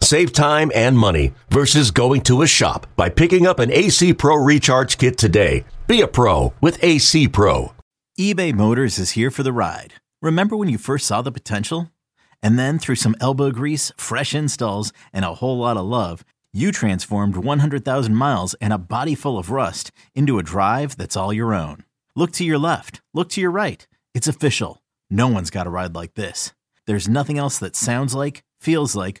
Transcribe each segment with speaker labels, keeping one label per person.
Speaker 1: Save time and money versus going to a shop by picking up an AC Pro Recharge Kit today. Be a pro with AC Pro.
Speaker 2: eBay Motors is here for the ride. Remember when you first saw the potential? And then through some elbow grease, fresh installs, and a whole lot of love, you transformed 100,000 miles and a body full of rust into a drive that's all your own. Look to your left, look to your right. It's official. No one's got a ride like this. There's nothing else that sounds like, feels like,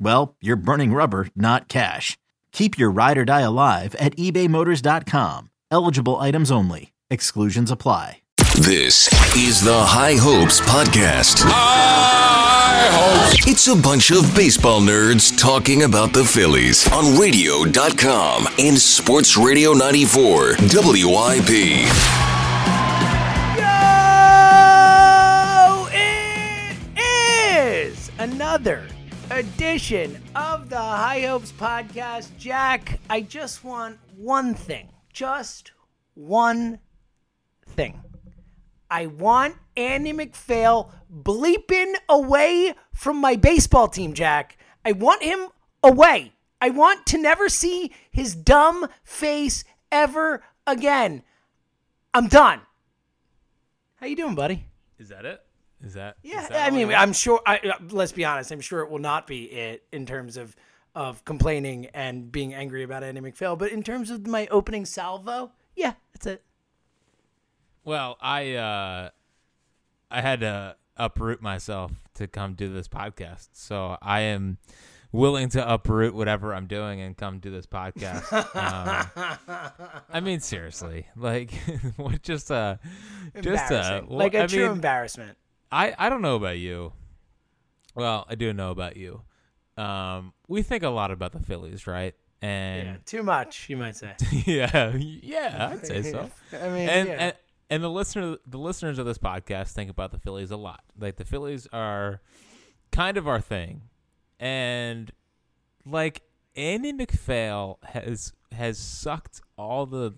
Speaker 2: well, you're burning rubber, not cash. Keep your ride or die alive at ebaymotors.com. Eligible items only. Exclusions apply.
Speaker 3: This is the High Hopes Podcast.
Speaker 4: High hopes.
Speaker 3: It's a bunch of baseball nerds talking about the Phillies on radio.com and Sports Radio 94 WIP.
Speaker 5: Yo! It is another edition of the High Hopes Podcast. Jack, I just want one thing. Just one thing. I want Andy MacPhail bleeping away from my baseball team, Jack. I want him away. I want to never see his dumb face ever again. I'm done. How you doing, buddy?
Speaker 6: Is that it? Is that?
Speaker 5: Yeah,
Speaker 6: is that
Speaker 5: I mean, I'm sure. I, uh, let's be honest. I'm sure it will not be it in terms of of complaining and being angry about Andy MacPhail. But in terms of my opening salvo, yeah, that's it.
Speaker 6: Well, I uh, I had to uproot myself to come do this podcast, so I am willing to uproot whatever I'm doing and come do this podcast. um, I mean, seriously, like, what? Just a, just a,
Speaker 5: like a
Speaker 6: I
Speaker 5: true
Speaker 6: mean,
Speaker 5: embarrassment.
Speaker 6: I I don't know about you. Well, I do know about you. Um, we think a lot about the Phillies, right?
Speaker 5: Yeah,
Speaker 6: And
Speaker 5: too much, you might say.
Speaker 6: yeah, yeah, I'd say so.
Speaker 5: I mean,
Speaker 6: and,
Speaker 5: yeah.
Speaker 6: and and the listener the listeners of this podcast think about the Phillies a lot. Like the Phillies are kind of our thing. And like Andy MacPhail has has sucked all the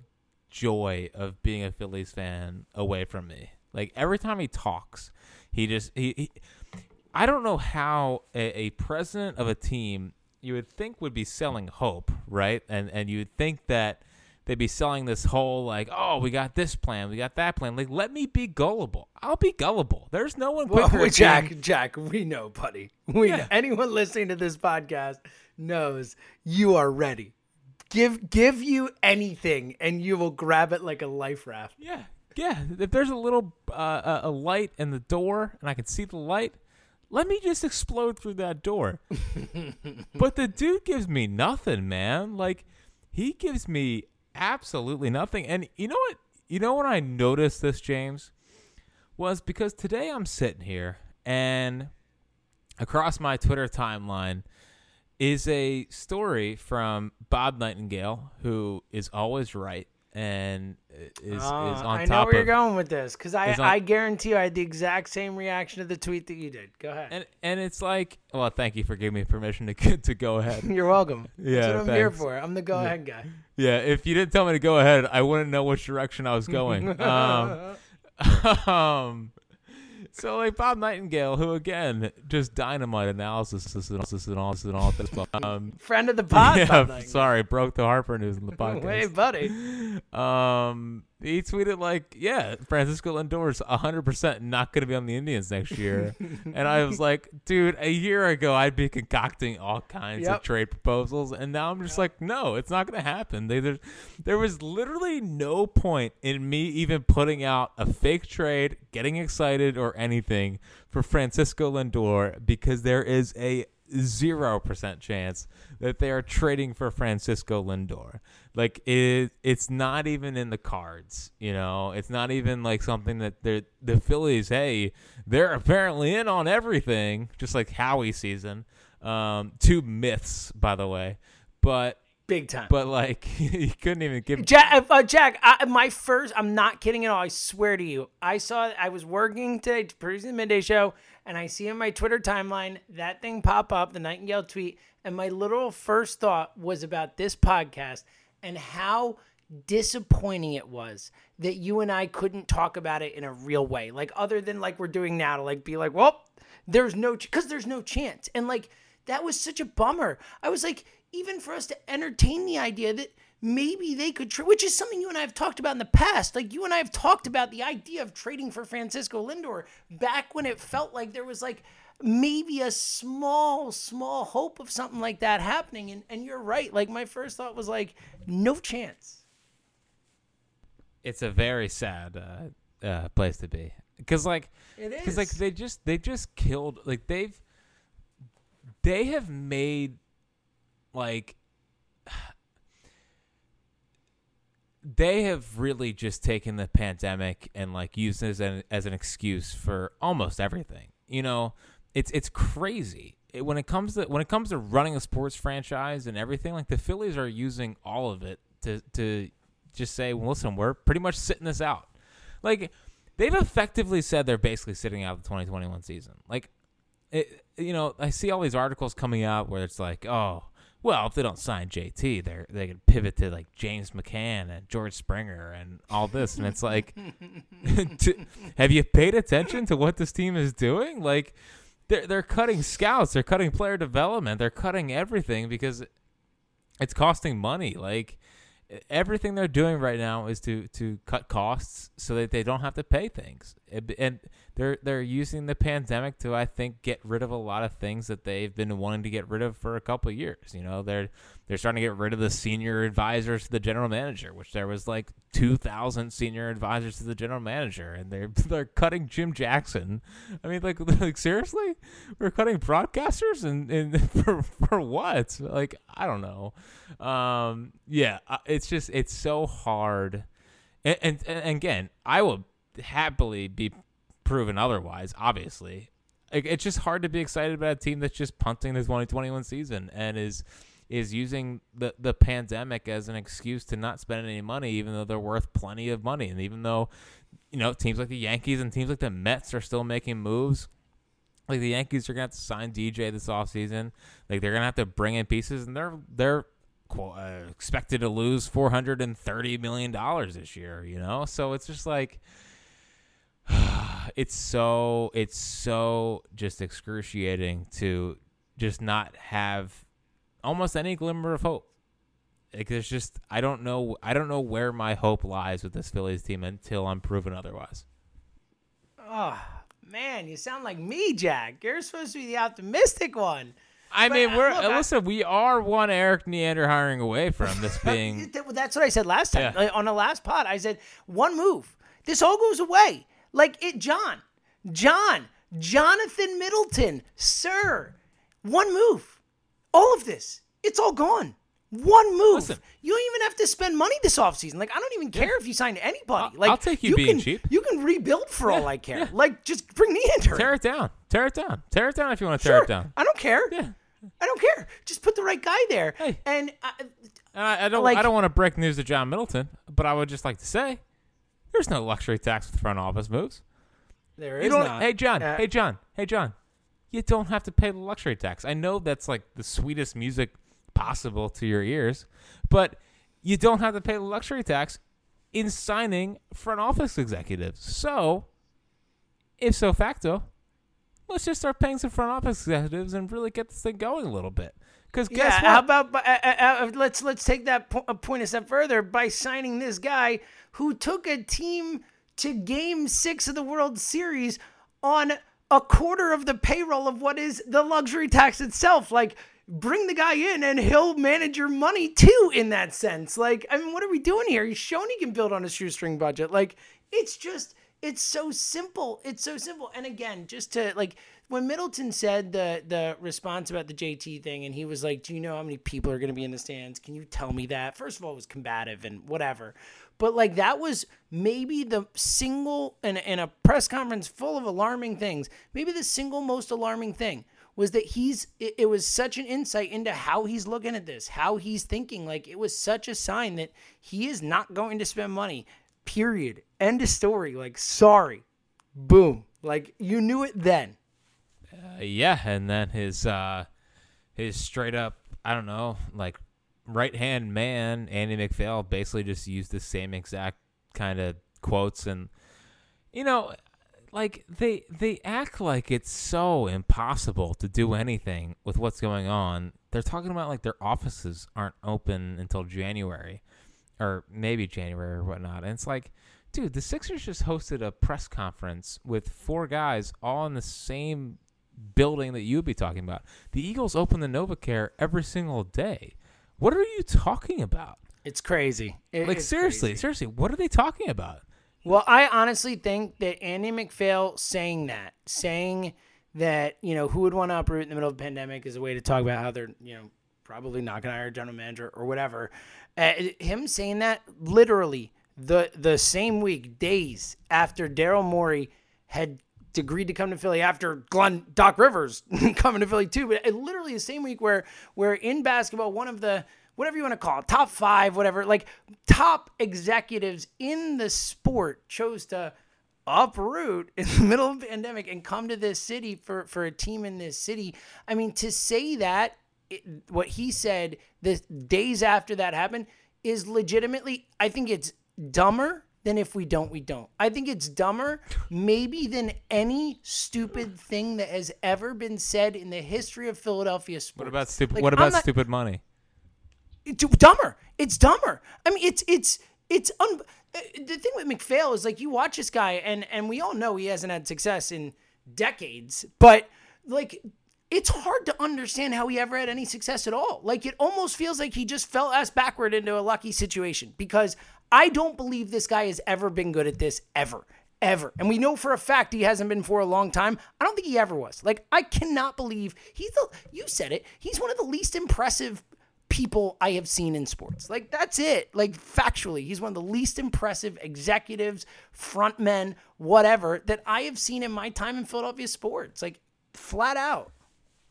Speaker 6: joy of being a Phillies fan away from me. Like every time he talks, he just he, he I don't know how a, a president of a team you would think would be selling hope, right? And and you would think that they'd be selling this whole like, oh, we got this plan, we got that plan. Like, let me be gullible. I'll be gullible. There's no one
Speaker 5: Well,
Speaker 6: quicker. at
Speaker 5: Jack, Jack, we know, buddy. We
Speaker 6: Yeah.
Speaker 5: know. anyone listening to this podcast knows you are ready. Give give you anything, and you will grab it like a life raft.
Speaker 6: Yeah, yeah. If there's a little uh, a- a light in the door and I can see the light, let me just explode through that door. but the dude gives me nothing, man. Like he gives me absolutely nothing. And you know what? You know when I noticed this, James, was because today I'm sitting here and across my Twitter timeline is a story from Bob Nightingale, who is always right and is, is
Speaker 5: Oh,
Speaker 6: on
Speaker 5: I know where you're going with this because I,
Speaker 6: on-
Speaker 5: I guarantee you I had the exact same reaction to the tweet that you did. Go ahead.
Speaker 6: and and it's like, well, thank you for giving me permission to to go ahead.
Speaker 5: You're welcome.
Speaker 6: Yeah,
Speaker 5: That's what I'm here for. I'm the go ahead guy.
Speaker 6: Yeah, if you didn't tell me to go ahead, I wouldn't know which direction I was going. um, um, so like Bob Nightingale, who again just dynamite analysis and all this and all this and all this. Um,
Speaker 5: Friend of the pod.
Speaker 6: yeah, sorry, broke the Harper news in the podcast.
Speaker 5: Hey, buddy.
Speaker 6: Um, he tweeted like, "Yeah, Francisco Lindor's 100% not going to be on the Indians next year." and I was like, "Dude, a year ago I'd be concocting all kinds
Speaker 5: Yep.
Speaker 6: of trade proposals, and now I'm just like, no, it's not going to happen." They, there, there was literally no point in me even putting out a fake trade, getting excited or anything for Francisco Lindor because there is a zero percent chance that they are trading for Francisco Lindor. Like it, it's not even in the cards. You know, it's not even like something that they're the Phillies. Hey, they're apparently in on everything, just like Howie season. Um, two myths, by the way, but
Speaker 5: Big time.
Speaker 6: but like you couldn't even give.
Speaker 5: Jack, uh, Jack I, my first, I'm not kidding at all. I swear to you. I saw, I was working today, to producing the midday show, and I see in my Twitter timeline that thing pop up, the Nightingale tweet. And my literal first thought was about this podcast and how disappointing it was that you and I couldn't talk about it in a real way. Like, other than like we're doing now to like be like, well, there's no, because there's no chance. And like, that was such a bummer. I was like, even for us to entertain the idea that maybe they could trade, which is something you and I have talked about in the past. Like you and I have talked about the idea of trading for Francisco Lindor back when it felt like there was like maybe a small, small hope of something like that happening. And and you're right. Like my first thought was like, no chance.
Speaker 6: it's a very sad uh, uh, place to be because like because like they just they just killed like they've they have made like they have really just taken the pandemic and like used it as an, as an excuse for almost everything you know? It's it's crazy. It, when it comes to when it comes to running a sports franchise and everything like the Phillies are using all of it to to just say well, listen we're pretty much sitting this out. Like they've effectively said they're basically sitting out the 2021 season. Like it, you know, I see all these articles coming out where it's like, oh, well, if they don't sign JT, they're they can pivot to like James McCann and George Springer and all this, and it's like, to- have you paid attention to what this team is doing? Like, they're they're cutting scouts, they're cutting player development, they're cutting everything because it's costing money. Like everything they're doing right now is to to cut costs so that they don't have to pay things. And they're they're using the pandemic to I think get rid of a lot of things that they've been wanting to get rid of for a couple years. You know, they're they're starting to get rid of the senior advisors to the general manager, which there was like 2000 senior advisors to the general manager and they're they're cutting Jim Jackson. I mean like like seriously? We're cutting broadcasters and, and for for what? Like I don't know. Um yeah, uh, it's just it's so hard. And, and, and again, I will happily be proven otherwise, obviously. Like, It's just hard to be excited about a team that's just punting the 2021 season and is is using the the pandemic as an excuse to not spend any money, even though they're worth plenty of money, and even though you know teams like the Yankees and teams like the Mets are still making moves. Like the Yankees are gonna have to sign DJ this offseason. Like they're gonna have to bring in pieces, and they're they're uh, expected to lose four hundred and thirty million dollars this year. You know, so it's just like it's so it's so just excruciating to just not have almost any glimmer of hope. Like there's just I don't know I don't know where my hope lies with this Phillies team until I'm proven otherwise.
Speaker 5: Oh man, you sound like me, Jack. You're supposed to be the optimistic one.
Speaker 6: I
Speaker 5: But,
Speaker 6: mean,
Speaker 5: uh,
Speaker 6: we're
Speaker 5: look, uh, I-
Speaker 6: listen. We are one Erik Neander hiring away from this being.
Speaker 5: That's what I said last time
Speaker 6: Yeah.
Speaker 5: Uh, on the last pod. I said one move. This all goes away. Like it, John, John, Jonathan Middleton, sir. One move. All of this. It's all gone. One move.
Speaker 6: Listen.
Speaker 5: you don't even have to spend money this offseason. Like I don't even care if you sign anybody. Like
Speaker 6: I'll take you being
Speaker 5: can,
Speaker 6: cheap.
Speaker 5: You can rebuild for all I care.
Speaker 6: yeah.
Speaker 5: Like just bring me in.
Speaker 6: tear it down. Tear it down. Tear it down if you want to tear
Speaker 5: Sure.
Speaker 6: it down.
Speaker 5: I don't care.
Speaker 6: Yeah.
Speaker 5: I don't care. Just put the right guy there.
Speaker 6: Hey.
Speaker 5: And I,
Speaker 6: And I, I don't.
Speaker 5: Like-
Speaker 6: I don't want to break news to John Middleton, but I would just like to say, there's no luxury tax with front office moves.
Speaker 5: there
Speaker 6: You
Speaker 5: is
Speaker 6: don't.
Speaker 5: not.
Speaker 6: Hey John.
Speaker 5: Uh,
Speaker 6: hey John. Hey John. You don't have to pay the luxury tax. I know that's like the sweetest music possible to your ears, but you don't have to pay the luxury tax in signing front office executives. So, if so facto, let's just start paying some front office executives and really get this thing going a little bit. Because
Speaker 5: Yeah,
Speaker 6: guess
Speaker 5: how about uh, uh, uh, let's let's take that po- a point a step further by signing this guy who took a team to Game Six of the World Series on a quarter of the payroll of what is the luxury tax itself. Like, bring the guy in and he'll manage your money too. In that sense, like, I mean, what are we doing here? He's shown he can build on a shoestring budget. Like, it's just it's so simple. It's so simple. And again, just to like when Middleton said the the response about the JT thing, and he was like, "Do you know how many people are going to be in the stands? Can you tell me that?" First of all, it was combative and whatever, but like that was maybe the single and in a press conference full of alarming things. Maybe the single most alarming thing was that he's it, it was such an insight into how he's looking at this, how he's thinking. Like it was such a sign that he is not going to spend money. Period. End of story. Like sorry. Boom. Like you knew it then.
Speaker 6: Uh, yeah, and then his uh, his straight up, I don't know, like right hand man, Andy MacPhail, basically just used the same exact kind of quotes, and you know, like they they act like it's so impossible to do anything with what's going on. They're talking about like their offices aren't open until January, or maybe January or whatnot, and it's like. Dude, the Sixers just hosted a press conference with four guys all in the same building that you'd be talking about. The Eagles open the NovaCare every single day. What are you talking about?
Speaker 5: It's crazy. It-
Speaker 6: Like
Speaker 5: it's
Speaker 6: seriously,
Speaker 5: crazy.
Speaker 6: seriously, what are they talking about?
Speaker 5: Well, I honestly think that Andy MacPhail saying that, saying that, you know, who would want to uproot in the middle of a pandemic is a way to talk about how they're, you know, probably not going to hire a general manager or whatever. Uh, him saying that literally the the same week, days after Daryl Morey had agreed to come to Philly after Glenn Doc Rivers coming to Philly too, but it, literally the same week where where in basketball one of the whatever you want to call it, top five, whatever, like top executives in the sport chose to uproot in the middle of a pandemic and come to this city for for a team in this city. I mean, to say that it, what he said the days after that happened is legitimately, I think it's dumber than if we don't, we don't. I think it's dumber, maybe, than any stupid thing that has ever been said in the history of Philadelphia sports.
Speaker 6: What about stupid?
Speaker 5: Like,
Speaker 6: what about
Speaker 5: not-
Speaker 6: stupid money?
Speaker 5: it's dumber. It's dumber. I mean, it's it's it's un- uh, the thing with MacPhail is like you watch this guy, and and we all know he hasn't had success in decades, but like. It's hard to understand how he ever had any success at all. Like it almost feels like he just fell ass backward into a lucky situation because I don't believe this guy has ever been good at this ever. Ever. And we know for a fact he hasn't been for a long time. I don't think he ever was. Like I cannot believe he's the you said it. He's one of the least impressive people I have seen in sports. Like that's it. Like factually, he's one of the least impressive executives, front men, whatever that I have seen in my time in Philadelphia sports. Like flat out.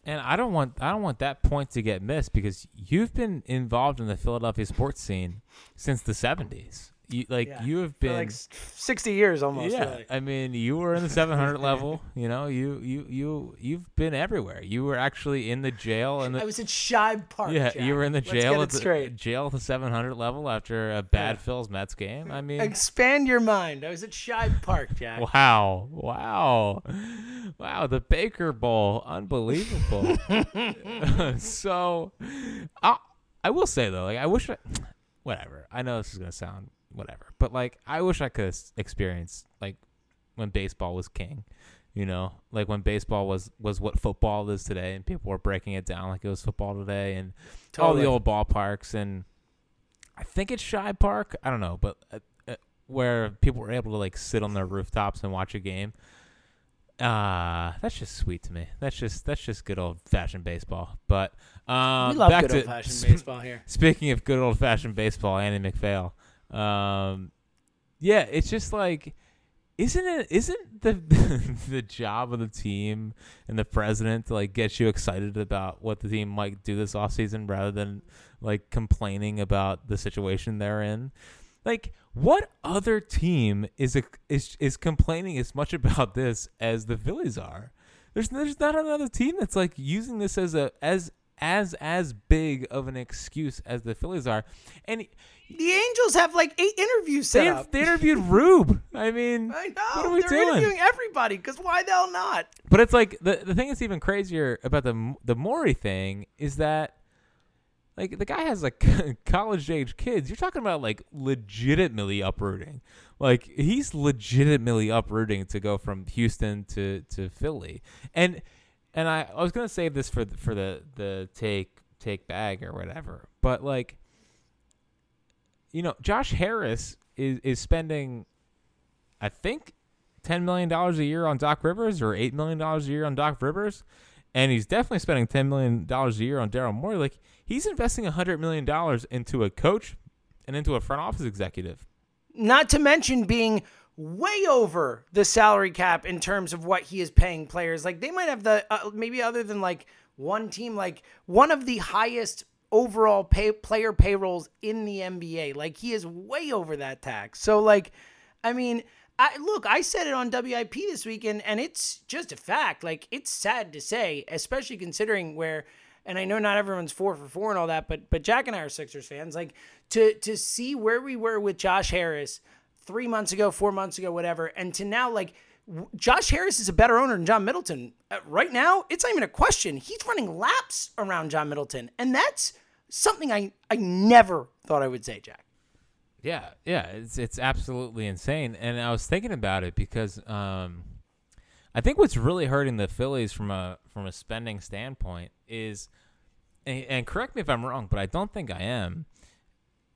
Speaker 6: And I don't want I don't want that point to get missed because you've been involved in the Philadelphia sports scene since the seventies. You like you have been
Speaker 5: like 60 years almost.
Speaker 6: yeah,
Speaker 5: really.
Speaker 6: I mean, you were in the 700 level. You know, you you you you've been everywhere. You were actually in the jail and
Speaker 5: I was at Shibe Park.
Speaker 6: yeah,
Speaker 5: Jack.
Speaker 6: you were in the jail at the
Speaker 5: straight.
Speaker 6: jail at the 700 level after a bad Phil's Mets game. I mean,
Speaker 5: Expand your mind. I was at Shibe Park, Jack.
Speaker 6: wow, wow, wow, the Baker Bowl, unbelievable. so, I I will say though, like I wish I, whatever. I know this is gonna sound whatever, but like I wish I could experience like when baseball was king. You know, like when baseball was was what football is today, and people were breaking it down like it was football today, and all the old ballparks, and I think it's Shy Park. I don't know, but uh, uh, where people were able to like sit on their rooftops and watch a game. Uh that's just sweet to me. That's just that's just good old fashioned baseball. But um,
Speaker 5: we love
Speaker 6: back
Speaker 5: good
Speaker 6: to
Speaker 5: old fashioned
Speaker 6: sp-
Speaker 5: baseball here.
Speaker 6: Speaking of good old fashioned baseball, Andy MacPhail. Um, yeah, it's just like, isn't it? Isn't the the job of the team and the president to like get you excited about what the team might do this offseason rather than like complaining about the situation they're in? Like, what other team is a, is is complaining as much about this as the Phillies are? There's there's not another team that's like using this as a as as as big of an excuse as the Phillies are, and
Speaker 5: The Angels have like eight interviews set
Speaker 6: they,
Speaker 5: up.
Speaker 6: they interviewed Rube. I mean,
Speaker 5: I know.
Speaker 6: what are we
Speaker 5: They're
Speaker 6: doing?
Speaker 5: interviewing everybody because why the hell not?
Speaker 6: But it's like the the thing that's even crazier about the the Morey thing is that like the guy has like college age kids. You're talking about like legitimately uprooting. Like he's legitimately uprooting to go from Houston to to Philly. And and I, I was gonna save this for the, for the the take take bag or whatever. But like, you know, Josh Harris is is spending, I think, ten million dollars a year on Doc Rivers or eight million dollars a year on Doc Rivers, and he's definitely spending ten million dollars a year on Daryl Morey. Like he's investing hundred million dollars into a coach and into a front office executive.
Speaker 5: Not to mention being way over the salary cap in terms of what he is paying players. Like they might have the uh, maybe other than like one team, like one of the highest overall pay player payrolls in the NBA. Like he is way over that tax. So like, I mean. I, look, I said it on WIP this weekend, and it's just a fact. Like, it's sad to say, especially considering where, and I know not everyone's four for four and all that, but but Jack and I are Sixers fans. Like, to to see where we were with Josh Harris three months ago, four months ago, whatever, and to now like Josh Harris is a better owner than John Middleton. Uh, right now, it's not even a question. He's running laps around John Middleton, and that's something I I never thought I would say, Jack.
Speaker 6: Yeah, yeah, it's it's absolutely insane. And I was thinking about it because um, I think what's really hurting the Phillies from a from a spending standpoint is, and, and correct me if I'm wrong, but I don't think I am.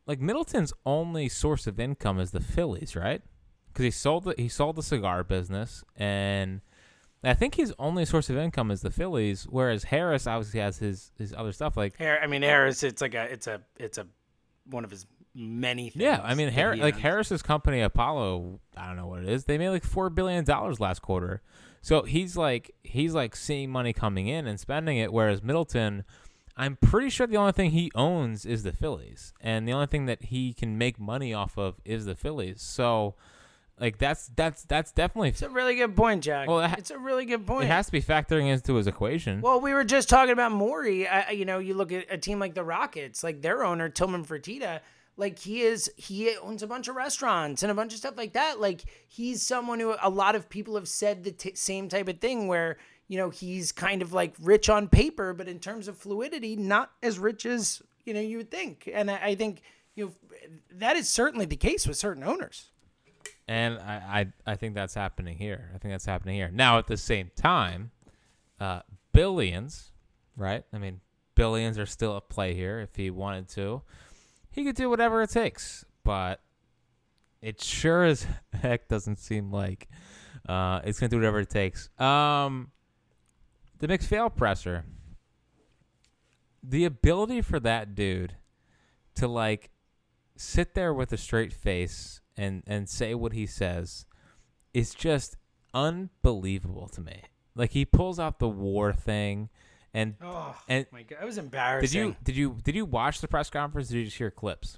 Speaker 6: Like Middleton's only source of income is the Phillies, right? Because he sold the he sold the cigar business, and I think his only source of income is the Phillies. Whereas Harris obviously has his his other stuff like
Speaker 5: Har- I mean Harris, it's like a it's a it's a one of his many things.
Speaker 6: Yeah, I mean, Har- like. Harris's company Apollo, I don't know what it is. They made like four billion dollars last quarter. So he's like he's like seeing money coming in and spending it, whereas Middleton, I'm pretty sure the only thing he owns is the Phillies, and the only thing that he can make money off of is the Phillies. So, like that's that's that's definitely
Speaker 5: It's a really good point, Jack.
Speaker 6: Well, ha-
Speaker 5: it's a really good point.
Speaker 6: it has to be factoring into his equation.
Speaker 5: Well, we were just talking about Morey. I, I- you know, you look at a team like the Rockets, like their owner Tillman Fertitta. Like he is, he owns a bunch of restaurants and a bunch of stuff like that. Like he's someone who a lot of people have said the t- same type of thing, where you know he's kind of like rich on paper, but in terms of fluidity, not as rich as you know you would think. And I, I think you know that is certainly the case with certain owners.
Speaker 6: And I, I, I think that's happening here. I think that's happening here. Now, at the same time, uh, billions, right? I mean, billions are still at play here. If he wanted to, he could do whatever it takes. But it sure as heck doesn't seem like uh, it's going to do whatever it takes. Um, the MacPhail presser, the ability for that dude to like sit there with a straight face and and say what he says is just unbelievable to me. Like he pulls out the war thing and
Speaker 5: Oh
Speaker 6: and
Speaker 5: my god, that was embarrassing.
Speaker 6: did you did you did you watch the press conference did you just hear clips?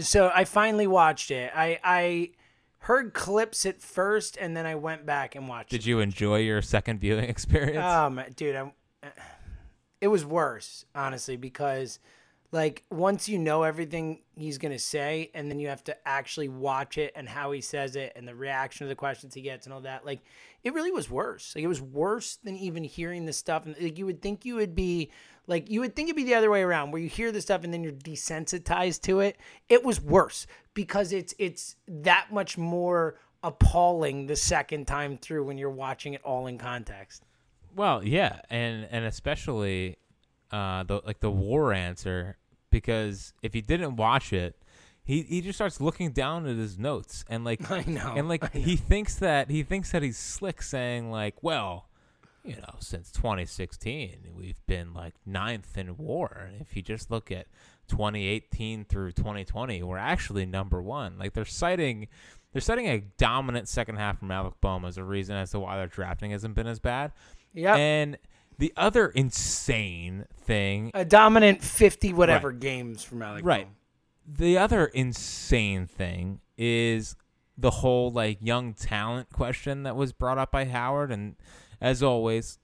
Speaker 5: So I finally watched it. I I heard clips at first, and then I went back and watched.
Speaker 6: Did
Speaker 5: it.
Speaker 6: you enjoy your second viewing experience?
Speaker 5: Um, dude, I'm, it was worse, honestly, because like once you know everything he's gonna say, and then you have to actually watch it and how he says it and the reaction to the questions he gets and all that, like it really was worse. Like it was worse than even hearing the stuff. And like you would think you would be like you would think it'd be the other way around, where you hear the stuff and then you're desensitized to it. It was worse because it's it's that much more appalling the second time through when you're watching it all in context.
Speaker 6: Well, yeah, and and especially uh the like the war answer because if he didn't watch it, he he just starts looking down at his notes and like
Speaker 5: I know,
Speaker 6: and like
Speaker 5: know.
Speaker 6: he thinks that he thinks that he's slick saying like, well, you know, since 2016 we've been like ninth in war. And if you just look at 2018 through 2020, we're actually number one. Like they're citing they're citing a dominant second half from Alec Bohm as a reason as to why their drafting hasn't been as bad.
Speaker 5: Yeah.
Speaker 6: And the other insane thing,
Speaker 5: a dominant 50 whatever
Speaker 6: Right.
Speaker 5: games from Alec.
Speaker 6: right? The other insane thing is the whole like young talent question that was brought up by Howard, and as always,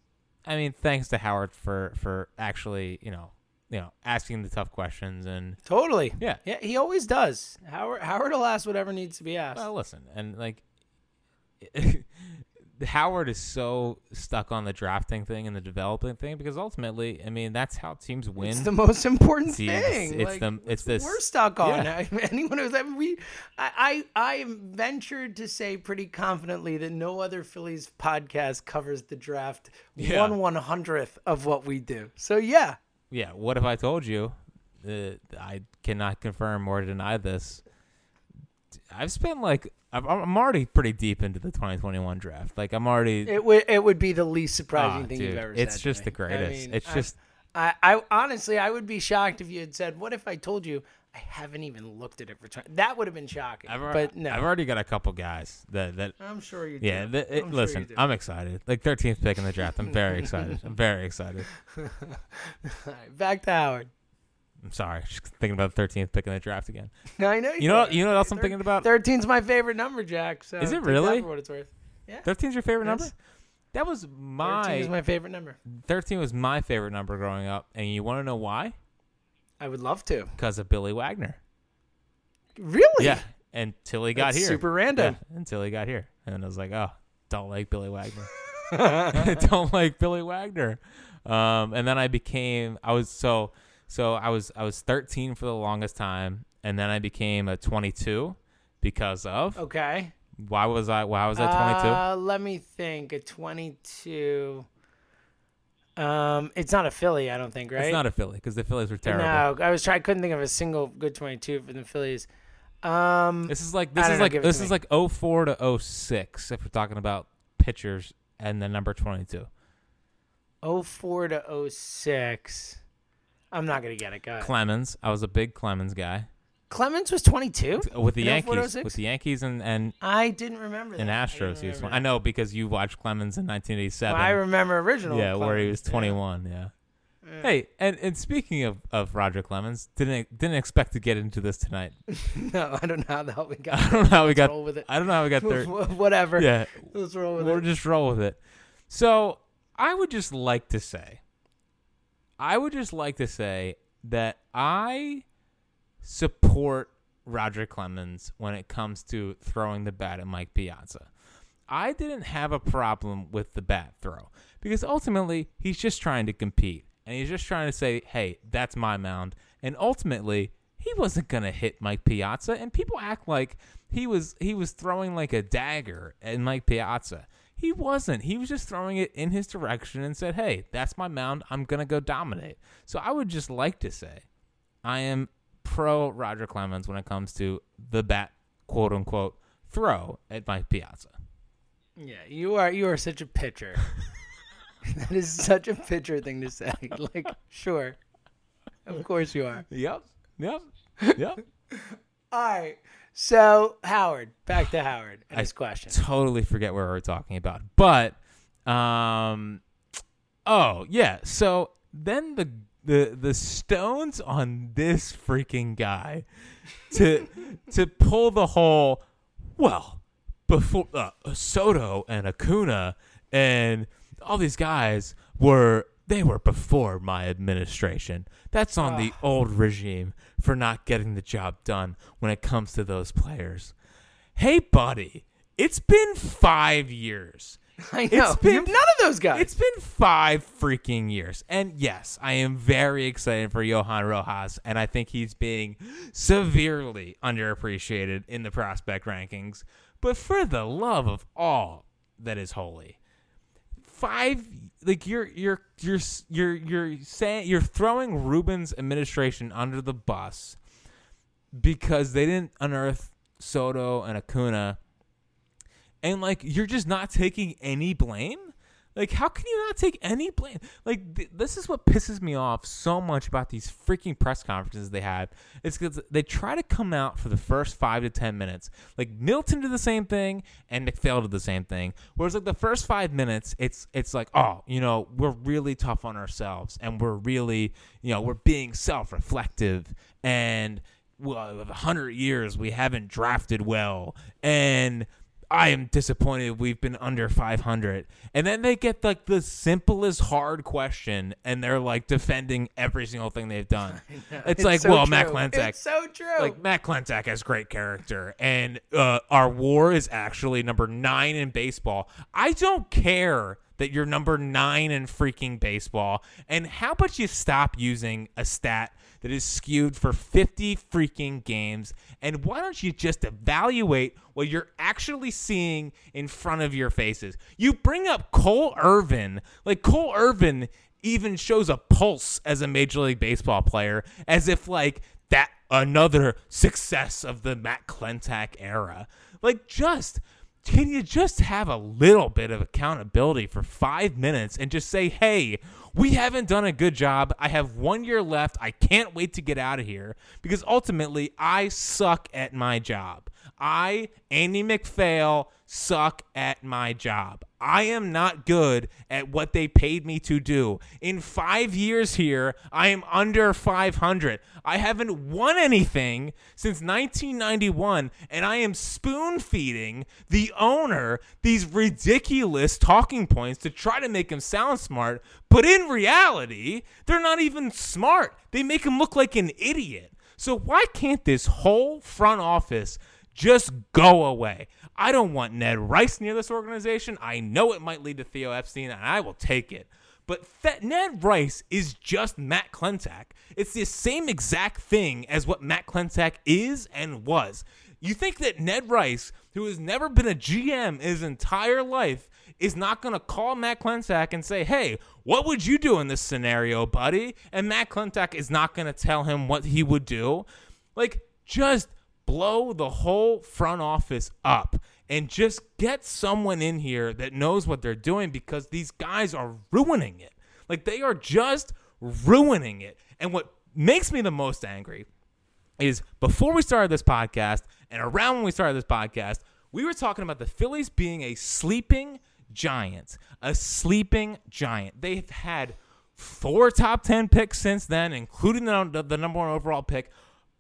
Speaker 6: I mean, thanks to Howard for for actually you know you know asking the tough questions and
Speaker 5: Totally.
Speaker 6: Yeah.
Speaker 5: Yeah, he always does. Howard Howard will ask whatever needs to be asked.
Speaker 6: well, listen, and like Howard is so stuck on the drafting thing and the developing thing because ultimately, I mean, that's how teams win.
Speaker 5: It's the most important
Speaker 6: See,
Speaker 5: thing.
Speaker 6: it's
Speaker 5: like,
Speaker 6: the- it's this-
Speaker 5: we're stuck on.
Speaker 6: Yeah.
Speaker 5: Anyone who's I mean, we, I, I, I ventured to say pretty confidently that no other Phillies podcast covers the draft
Speaker 6: Yeah.
Speaker 5: one one hundredth of what we do. So yeah,
Speaker 6: yeah. What if I told you? Uh, I cannot confirm or deny this. I've spent like I'm, I'm already pretty deep into the 2021 draft. Like I'm already.
Speaker 5: it would it would be the least surprising
Speaker 6: Ah,
Speaker 5: thing
Speaker 6: dude,
Speaker 5: you've ever
Speaker 6: it's
Speaker 5: said. to
Speaker 6: just
Speaker 5: me.
Speaker 6: the greatest.
Speaker 5: I mean,
Speaker 6: it's
Speaker 5: I-
Speaker 6: just
Speaker 5: I, I honestly, I would be shocked if you had said, "What if I told you I haven't even looked at it for 20? That would have been shocking.
Speaker 6: I've, al-
Speaker 5: but no,
Speaker 6: I've already got a couple guys that that
Speaker 5: I'm sure you.
Speaker 6: Yeah,
Speaker 5: do.
Speaker 6: th- it,
Speaker 5: I'm sure
Speaker 6: listen,
Speaker 5: you do.
Speaker 6: I'm excited. Like 13th pick in the draft. I'm very excited. I'm very excited.
Speaker 5: All right, back to Howard.
Speaker 6: I'm sorry. Just thinking about the 13th pick in the draft again.
Speaker 5: I know
Speaker 6: You know,
Speaker 5: are.
Speaker 6: you know what else I'm thinking about?
Speaker 5: 13's my favorite number, Jack. So
Speaker 6: Is it really?
Speaker 5: for what it's worth. Yeah.
Speaker 6: 13's your favorite
Speaker 5: Yes.
Speaker 6: number? That was my.
Speaker 5: 13
Speaker 6: my,
Speaker 5: is my favorite number.
Speaker 6: 13 was my favorite number growing up, and you want to know why?
Speaker 5: I would love to.
Speaker 6: Because of Billy Wagner.
Speaker 5: Really?
Speaker 6: Yeah, until he got
Speaker 5: That's
Speaker 6: here.
Speaker 5: super random.
Speaker 6: Yeah, until he got here, and I was like, oh, don't like Billy Wagner. don't like Billy Wagner. Um, and then I became I was so so I was I was 13 for the longest time, and then I became a 22 because of
Speaker 5: Okay.
Speaker 6: why was I why was I 22?
Speaker 5: Uh, let me think. A 22. Um, it's not a Philly, I don't think, right?
Speaker 6: It's not a Philly because the Phillies were terrible.
Speaker 5: No, I was trying. I couldn't think of a single good 22 for the Phillies. Um,
Speaker 6: This is like
Speaker 5: I
Speaker 6: this
Speaker 5: don't
Speaker 6: is
Speaker 5: know,
Speaker 6: like
Speaker 5: give it
Speaker 6: this
Speaker 5: to
Speaker 6: is
Speaker 5: me.
Speaker 6: like 04 to 06 if we're talking about pitchers and the number 22.
Speaker 5: 04 to 06. I'm not gonna get it, guys.
Speaker 6: Clemens, I was a big Clemens guy
Speaker 5: Clemens was 22
Speaker 6: with the
Speaker 5: In 04 to
Speaker 6: Yankees with the Yankees and and
Speaker 5: I didn't remember. that. I
Speaker 6: Astros.
Speaker 5: didn't
Speaker 6: He was one. I know because you watched Clemens in 1987.
Speaker 5: Well, I remember original.
Speaker 6: yeah, where he was 21. Yeah. Hey, and, and speaking of, of Roger Clemens, didn't didn't expect to get into this tonight.
Speaker 5: No, I don't know how the hell we got.
Speaker 6: I don't know how we got.
Speaker 5: roll with it.
Speaker 6: I don't know how we got there.
Speaker 5: Whatever.
Speaker 6: Yeah,
Speaker 5: Let's roll with it.
Speaker 6: we'll just roll with it. So I would just like to say, I would just like to say that I support Roger Clemens when it comes to throwing the bat at Mike Piazza. I didn't have a problem with the bat throw because ultimately he's just trying to compete and he's just trying to say, "Hey, that's my mound." And ultimately, he wasn't going to hit Mike Piazza and people act like he was he was throwing like a dagger at Mike Piazza. He wasn't. He was just throwing it in his direction and said, "Hey, that's my mound. I'm going to go dominate." So I would just like to say I am pro Roger Clemens when it comes to the bat, quote unquote, throw at Mike Piazza.
Speaker 5: Yeah, you are you are such a pitcher. that is such a pitcher thing to say. Like, sure, of course you are.
Speaker 6: Yep. Yep. Yep.
Speaker 5: All right. So Howard, back to Howard and his question.
Speaker 6: totally forget where we're talking about. But um oh, yeah. So then the the the stones on this freaking guy to to pull the whole well before uh, Soto and Acuna and all these guys were they were before my administration. That's on the old regime for not getting the job done when it comes to those players. Hey, buddy, it's been five years.
Speaker 5: I know.
Speaker 6: been-
Speaker 5: You have none of those guys.
Speaker 6: It's been five freaking years. And yes, I am very excited for Johan Rojas, and I think he's being severely underappreciated in the prospect rankings. But for the love of all that is holy, five like you're you're you're you're you're saying you're throwing Ruben's administration under the bus because they didn't unearth Soto and Acuna. And like you're just not taking any blame like how can you not take any blame? Like th- this is what pisses me off so much about these freaking press conferences they had. It's because they try to come out for the first five to ten minutes. Like milton did the same thing and MacPhail did the same thing. Whereas like the first five minutes it's it's like oh you know we're really tough on ourselves and we're really you know we're being self-reflective and well, a hundred years we haven't drafted well, and I am disappointed we've been under 500. And then they get like the simplest hard question and they're like defending every single thing they've done. It's, like,
Speaker 5: so
Speaker 6: well,
Speaker 5: true.
Speaker 6: Matt Klentak.
Speaker 5: It's so true.
Speaker 6: Like Matt Klentak has great character, and uh, our WAR is actually number nine in baseball. I don't care that you're number nine in freaking baseball, and how about you stop using a stat that is skewed for 50 freaking games, and why don't you just evaluate what you're actually seeing in front of your faces? You bring up Cole Irvin, like Cole Irvin even shows a pulse as a major league baseball player as if like that another success of the Matt Klentak era. Like just can you just have a little bit of accountability for 5 minutes and just say, "Hey, we haven't done a good job. I have 1 year left. I can't wait to get out of here because ultimately I suck at my job. I, Andy MacPhail, suck at my job. I am not good at what they paid me to do. In five years here, I am under 500. I haven't won anything since 1991, and I am spoon feeding the owner these ridiculous talking points to try to make him sound smart. But in reality, they're not even smart. They make him look like an idiot. So why can't this whole front office just go away? I don't want Ned Rice near this organization. I know it might lead to Theo Epstein, and I will take it. But Th- Ned Rice is just Matt Klentak. It's the same exact thing as what Matt Klentak is and was. You think that Ned Rice, who has never been a GM his entire life, is not going to call Matt Klentak and say, hey, what would you do in this scenario, buddy? And Matt Klentak is not going to tell him what he would do. Like, just blow the whole front office up and just get someone in here that knows what they're doing because these guys are ruining it. Like, they are just ruining it. And what makes me the most angry is before we started this podcast and around when we started this podcast, we were talking about the Phillies being a sleeping giant, a sleeping giant. They've had four top 10 picks since then, including the, the number one overall pick,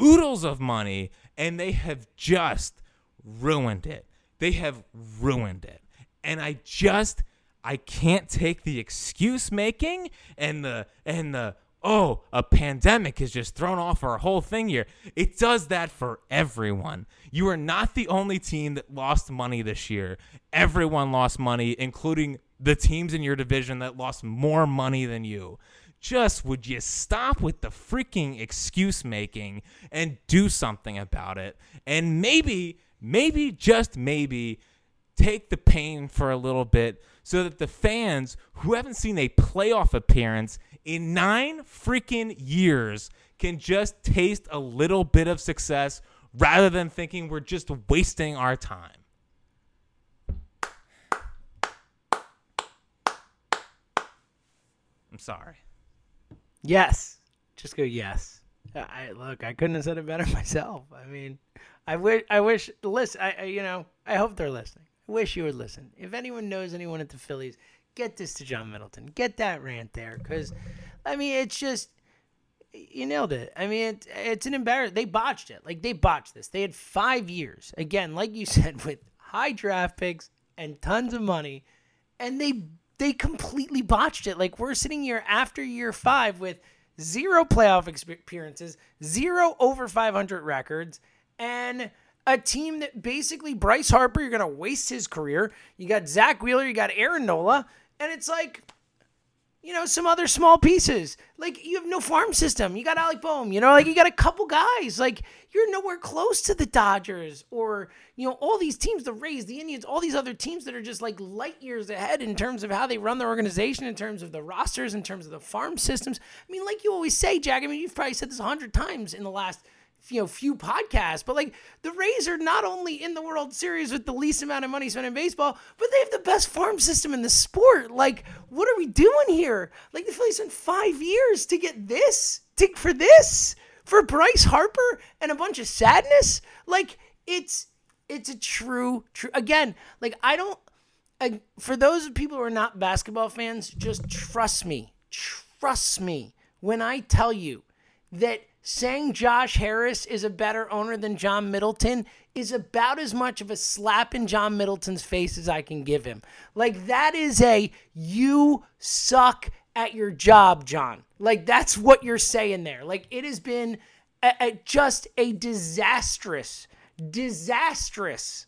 Speaker 6: oodles of money, and they have just ruined it. They have ruined it. And I just I can't take the excuse making and the and the oh, a pandemic has just thrown off our whole thing here. It does that for everyone. You are not the only team that lost money this year. Everyone lost money, including the teams in your division that lost more money than you. Just would you stop with the freaking excuse making and do something about it? And maybe, maybe, just maybe, take the pain for a little bit so that the fans who haven't seen a playoff appearance in nine freaking years can just taste a little bit of success rather than thinking we're just wasting our time. I'm sorry.
Speaker 5: Yes. Just go yes. I look. I couldn't have said it better myself. I mean, I wish. I wish. Listen. I, I. You know. I hope they're listening. I wish you would listen. If anyone knows anyone at the Phillies, get this to John Middleton. Get that rant there, because, I mean, it's just you nailed it. I mean, it, it's an embarrassment. They botched it. Like they botched this. They had five years again, like you said, with high draft picks and tons of money, and they they completely botched it. Like we're sitting here after year five with zero playoff appearances, zero over 500 records, and a team that basically Bryce Harper, you're going to waste his career. You got Zack Wheeler, you got Aaron Nola, and it's like, you know, some other small pieces. Like you have no farm system. You got Alec Bohm, you know, like you got a couple guys. Like you're nowhere close to the Dodgers or, you know, all these teams, the Rays, the Indians, all these other teams that are just like light years ahead in terms of how they run their organization, in terms of the rosters, in terms of the farm systems. I mean, like you always say, Jack, I mean, you've probably said this a hundred times in the last you know few podcasts but like the rays are not only in the world series with the least amount of money spent in baseball but they have the best farm system in the sport. Like what are we doing here? Like the phillies spent five years to get this to, for this for bryce harper and a bunch of sadness? Like it's it's a true true again like i don't I, for those people who are not basketball fans just trust me trust me when i tell you that saying Josh Harris is a better owner than John Middleton is about as much of a slap in John Middleton's face as I can give him. Like, that is a you suck at your job, John. Like, that's what you're saying there. Like, it has been a, a, just a disastrous, disastrous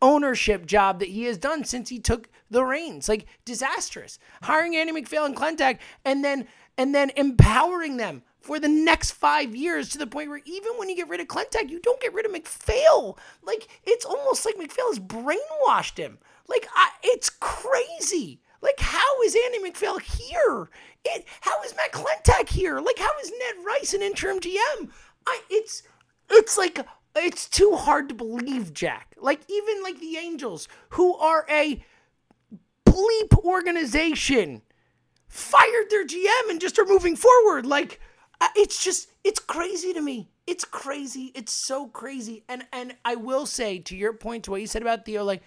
Speaker 5: ownership job that he has done since he took the reins. Like disastrous. Hiring Andy MacPhail and Klentak and then and then empowering them for the next five years to the point where even when you get rid of Klentak, you don't get rid of MacPhail. Like it's almost like MacPhail has brainwashed him. Like I, it's crazy. Like how is Andy MacPhail here? It how is Matt Klentak here? Like how is Ned Rice an interim GM? I it's it's like it's too hard to believe, Jack. Like even like the Angels, who are a bleep organization, fired their GM and just are moving forward. Like it's just it's crazy to me. It's crazy. It's so crazy. And and I will say to your point to what you said about Theo, like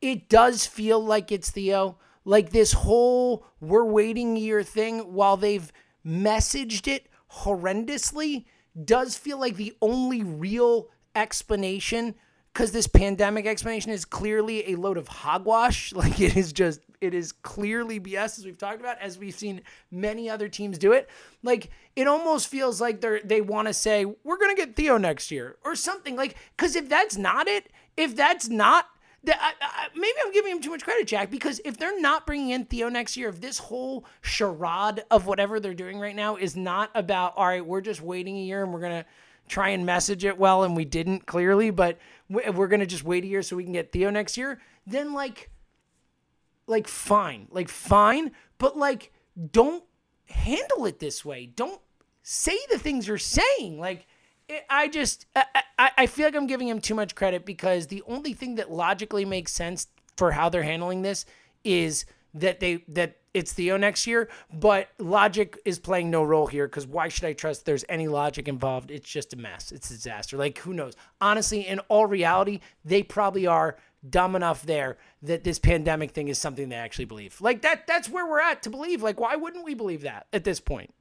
Speaker 5: it does feel like it's Theo. Like this whole we're waiting year thing, while they've messaged it horrendously, does feel like the only real explanation because this pandemic explanation is clearly a load of hogwash. Like it is just, it is clearly BS as we've talked about, as we've seen many other teams do it. Like it almost feels like they're they want to say we're gonna get Theo next year or something. Like because if that's not it, if that's not that maybe I'm giving him too much credit, Jack, because if they're not bringing in Theo next year, if this whole charade of whatever they're doing right now is not about, all right, we're just waiting a year and we're gonna try and message it well, and we didn't clearly, but we're gonna just wait a year so we can get Theo next year, then like, like fine, like fine, but like don't handle it this way. Don't say the things you're saying. Like, it, I just, I, I, I feel like I'm giving him too much credit because the only thing that logically makes sense for how they're handling this is that they that it's Theo next year, but logic is playing no role here because why should I trust there's any logic involved? It's just a mess. It's a disaster. Like, who knows? Honestly, in all reality, they probably are dumb enough there that this pandemic thing is something they actually believe. Like that that's where we're at to believe. Like, why wouldn't we believe that at this point?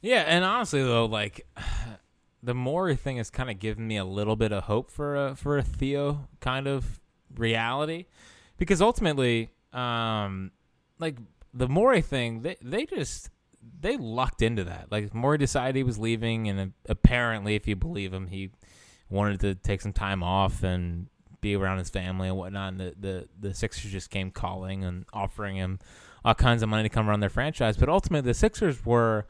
Speaker 6: Yeah, and honestly though, like the Morey thing has kind of given me a little bit of hope for a for a Theo kind of reality. Because ultimately, um, like the Morey thing, they they just they lucked into that. Like Morey decided he was leaving, and apparently, if you believe him, he wanted to take some time off and be around his family and whatnot. And the the the Sixers just came calling and offering him all kinds of money to come around their franchise. But ultimately, the Sixers were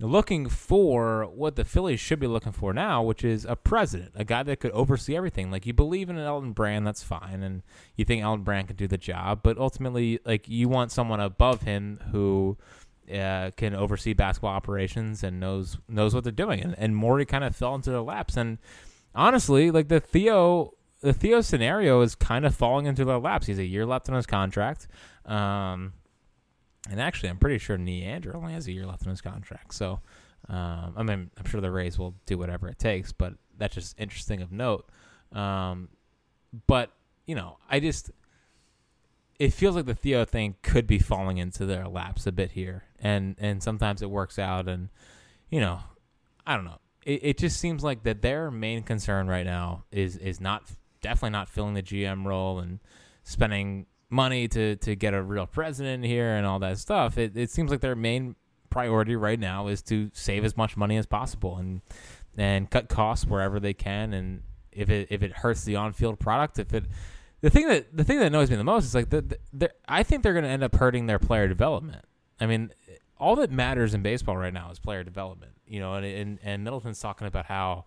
Speaker 6: looking for what the Phillies should be looking for now, which is a president, a guy that could oversee everything. Like you believe in an Elton Brand, that's fine, and you think Elton Brand can do the job, but ultimately, like you want someone above him who uh, can oversee basketball operations and knows knows what they're doing. And, and Morey kind of fell into their laps. And honestly, like the Theo the Theo scenario is kind of falling into their laps. He's a year left on his contract. Um, and actually, I'm pretty sure Neander only has a year left on his contract. So, um, I mean, I'm sure the Rays will do whatever it takes, but that's just interesting of note. Um, but you know, I just it feels like the Theo thing could be falling into their laps a bit here, and and sometimes it works out, and you know, I don't know. It, it just seems like that their main concern right now is is not definitely not filling the GM role and spending money to to get a real president here and all that stuff. It it seems like their main priority right now is to save as much money as possible and and cut costs wherever they can. And if it if it hurts the on field product, if it the thing that the thing that annoys me the most is like the, the I think they're going to end up hurting their player development. I mean, all that matters in baseball right now is player development. You know, and and, and Middleton's talking about how.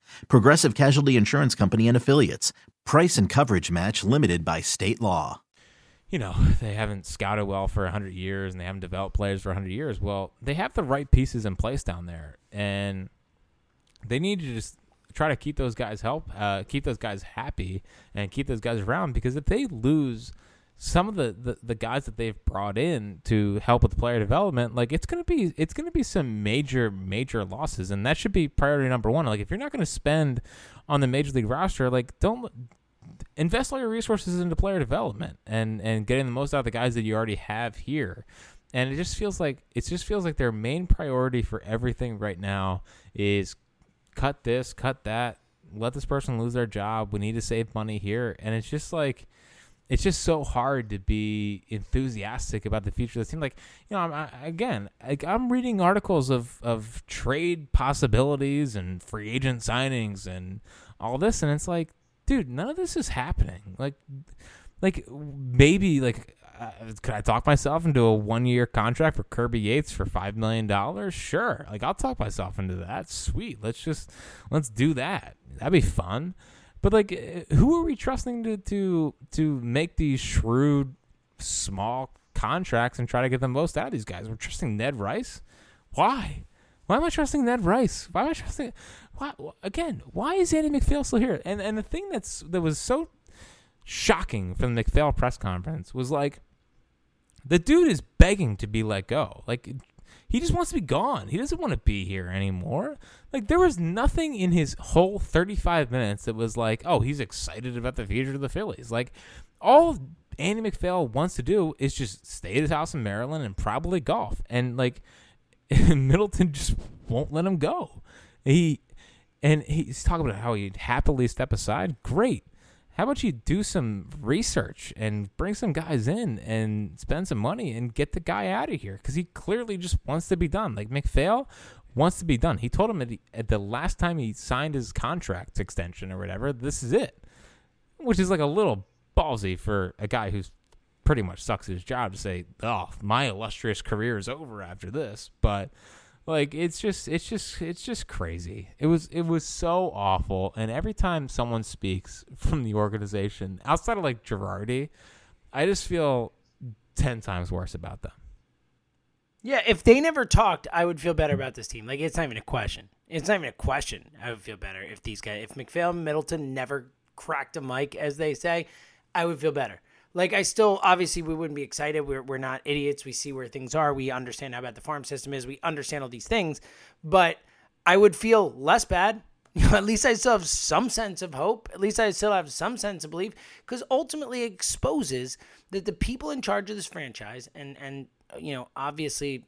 Speaker 2: Progressive Casualty Insurance Company and Affiliates. Price and coverage match limited by state law
Speaker 6: you know, they haven't scouted well for 100 years and they haven't developed players for 100 years. Well, they have the right pieces in place down there. And they need to just try to keep those guys help, uh, keep those guys happy, and keep those guys around. Because if they lose some of the, the, the guys that they've brought in to help with player development, like it's gonna be it's gonna be some major major losses, and that should be priority number one. Like if you're not gonna spend on the major league roster, like don't invest all your resources into player development and and getting the most out of the guys that you already have here. And it just feels like it just feels like their main priority for everything right now is cut this, cut that, let this person lose their job. We need to save money here, and it's just like it's just so hard to be enthusiastic about the future of the team. Like, you know, I'm, I, again, like I'm reading articles of, of trade possibilities and free agent signings and all this, and it's like, dude, none of this is happening. Like, like maybe like uh, could I talk myself into a one year contract for Kirby Yates for five million dollars? Sure, like I'll talk myself into that. Sweet, let's just let's do that. That'd be fun. But like, uh, who are we trusting to to to make these shrewd, small contracts and try to get the most out of these guys? We're trusting Ned Rice. Why? Why am I trusting Ned Rice? Why am I trusting? Why again? Why is Andy MacPhail still here? And and the thing that's that was so shocking from the MacPhail press conference was like, the dude is begging to be let go. Like he just wants to be gone. He doesn't want to be here anymore. Like there was nothing in his whole 35 minutes that was like, "Oh, he's excited about the future of the Phillies." Like all Andy MacPhail wants to do is just stay at his house in Maryland and probably golf. And like Middleton just won't let him go. He and he's talking about how he'd happily step aside. Great. How about you do some research and bring some guys in and spend some money and get the guy out of here? Because he clearly just wants to be done. Like MacPhail wants to be done. He told him at the, at the last time he signed his contract extension or whatever, this is it. Which is like a little ballsy for a guy who's pretty much sucks his job to say, "Oh, my illustrious career is over after this." But like it's just it's just it's just crazy. It was it was so awful and every time someone speaks from the organization outside of like Girardi, I just feel 10 times worse about them.
Speaker 5: Yeah, if they never talked, I would feel better about this team. Like it's not even a question. It's not even a question. I would feel better if these guys, if MacPhail and Middleton never cracked a mic, as they say, I would feel better. Like I still, obviously, we wouldn't be excited. We're we're not idiots. We see where things are. We understand how bad the farm system is. We understand all these things, but I would feel less bad. You know, At least I still have some sense of hope. At least I still have some sense of belief because ultimately it exposes that the people in charge of this franchise and and you know obviously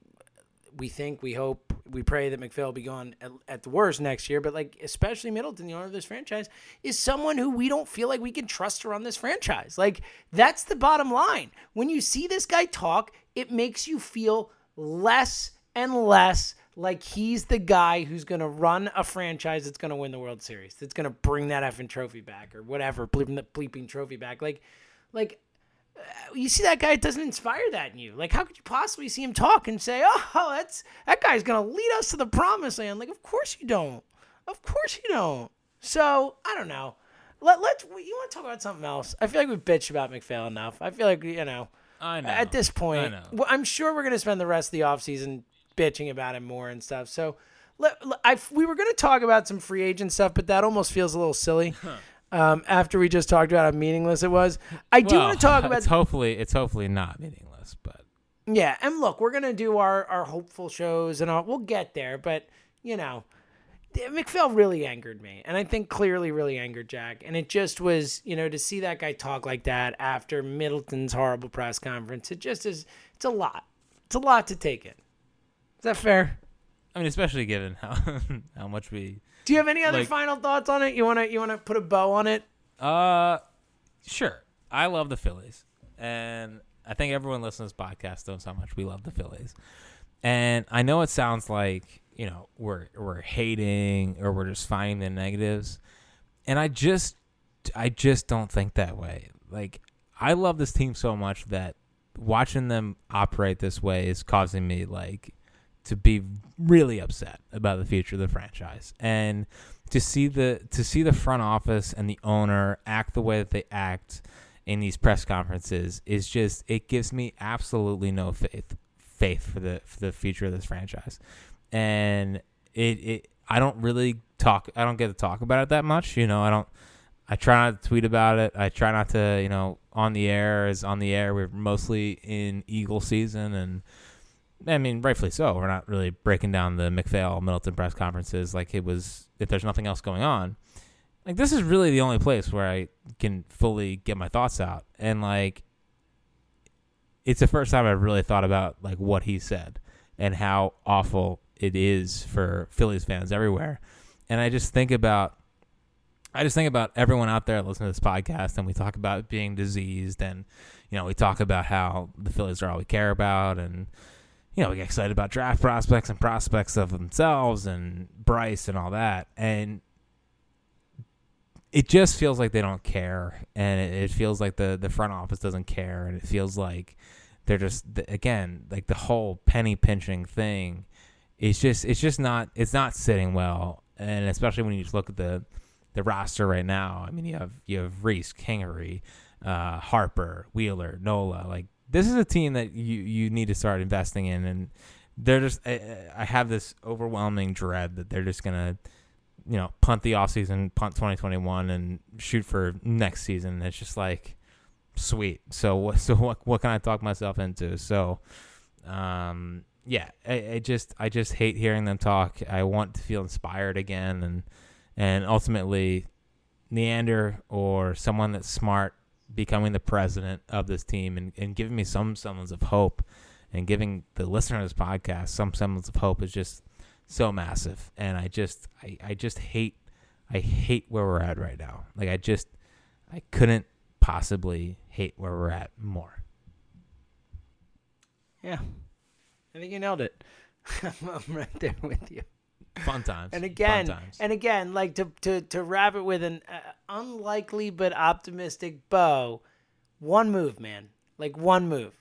Speaker 5: we think, we hope, we pray that MacPhail will be gone at, at, the worst next year. But like, especially Middleton, the owner of this franchise, is someone who we don't feel like we can trust to run this franchise. Like, that's the bottom line. When you see this guy talk, it makes you feel less and less like he's the guy who's going to run a franchise that's going to win the World Series, that's going to bring that effing trophy back or whatever, bleeping the bleeping trophy back. Like, like Uh, you see that guy it doesn't inspire that in you. Like how could you possibly see him talk and say oh that's that guy's gonna lead us to the promised land. Like of course you don't. Of course you don't. So i don't know. Let, let's you want to talk about something else? I feel like we've bitched about MacPhail enough. I feel like you know
Speaker 6: I know.
Speaker 5: at this point
Speaker 6: know.
Speaker 5: i'm sure we're gonna spend the rest of the offseason bitching about him more and stuff. So let, let- I, we were going to talk about some free agent stuff, but that almost feels a little silly. Um, after we just talked about how meaningless it was, I do
Speaker 6: Well,
Speaker 5: want to talk about
Speaker 6: it's hopefully it's hopefully not meaningless, but
Speaker 5: yeah, and look, we're gonna do our our hopeful shows and all. We'll get there, but you know, MacPhail really angered me, and I think clearly really angered Jack. And it just was, you know, to see that guy talk like that after Middleton's horrible press conference, it just is. It's a lot. It's a lot to take in. Is that fair?
Speaker 6: I mean, especially given how how much we
Speaker 5: Do you have any other
Speaker 6: Like-
Speaker 5: final thoughts on it? You wanna you wanna put a bow on it?
Speaker 6: Uh, sure. I love the Phillies, and I think everyone listening to this podcast knows how much we love the Phillies. And I know it sounds like you know we're we're hating or we're just finding the negatives, and I just I just don't think that way. Like I love this team so much that watching them operate this way is causing me like to be really upset about the future of the franchise and to see the to see the front office and the owner act the way that they act in these press conferences is just it gives me absolutely no faith faith for the for the future of this franchise and it it I don't really talk. I don't get to talk about it that much. You know, I don't. I try not to tweet about it. I try not to, you know, on the air is on the air. We're mostly in Eagle season, and I mean, rightfully so. We're not really breaking down the MacPhail Middleton press conferences like it was. If there's nothing else going on, like this is really the only place where I can fully get my thoughts out, and like, it's the first time I've really thought about like what he said and how awful it is for Phillies fans everywhere. And I just think about I just think about everyone out there listening to this podcast and we talk about being diseased and you know, we talk about how the Phillies are all we care about and you know, we get excited about draft prospects and prospects of themselves and Bryce and all that. And it just feels like they don't care. And it, it feels like the the front office doesn't care. And it feels like they're just again like the whole penny pinching thing it's just it's just not it's not sitting well. And especially when you just look at the the roster right now i mean you have you have Rhys, kingery uh, harper wheeler nola like this is a team that you you need to start investing in and they're just I, I have this overwhelming dread that they're just gonna you know punt the offseason punt 2021 and shoot for next season it's just like sweet. So what? So what? What can I talk myself into? So, um, yeah, I, I, just I just hate hearing them talk. I want to feel inspired again, and and ultimately, Neander or someone that's smart becoming the president of this team and, and giving me some semblance of hope and giving the listener of this podcast some semblance of hope is just so massive and i just I, I just hate i hate where we're at right now like i just i couldn't possibly hate where we're at more.
Speaker 5: Yeah, I think you nailed it. I'm right there with you.
Speaker 6: Fun times.
Speaker 5: And again,
Speaker 6: times.
Speaker 5: and again, like to to to wrap it with an uh, unlikely but optimistic bow. One move, man. Like one move.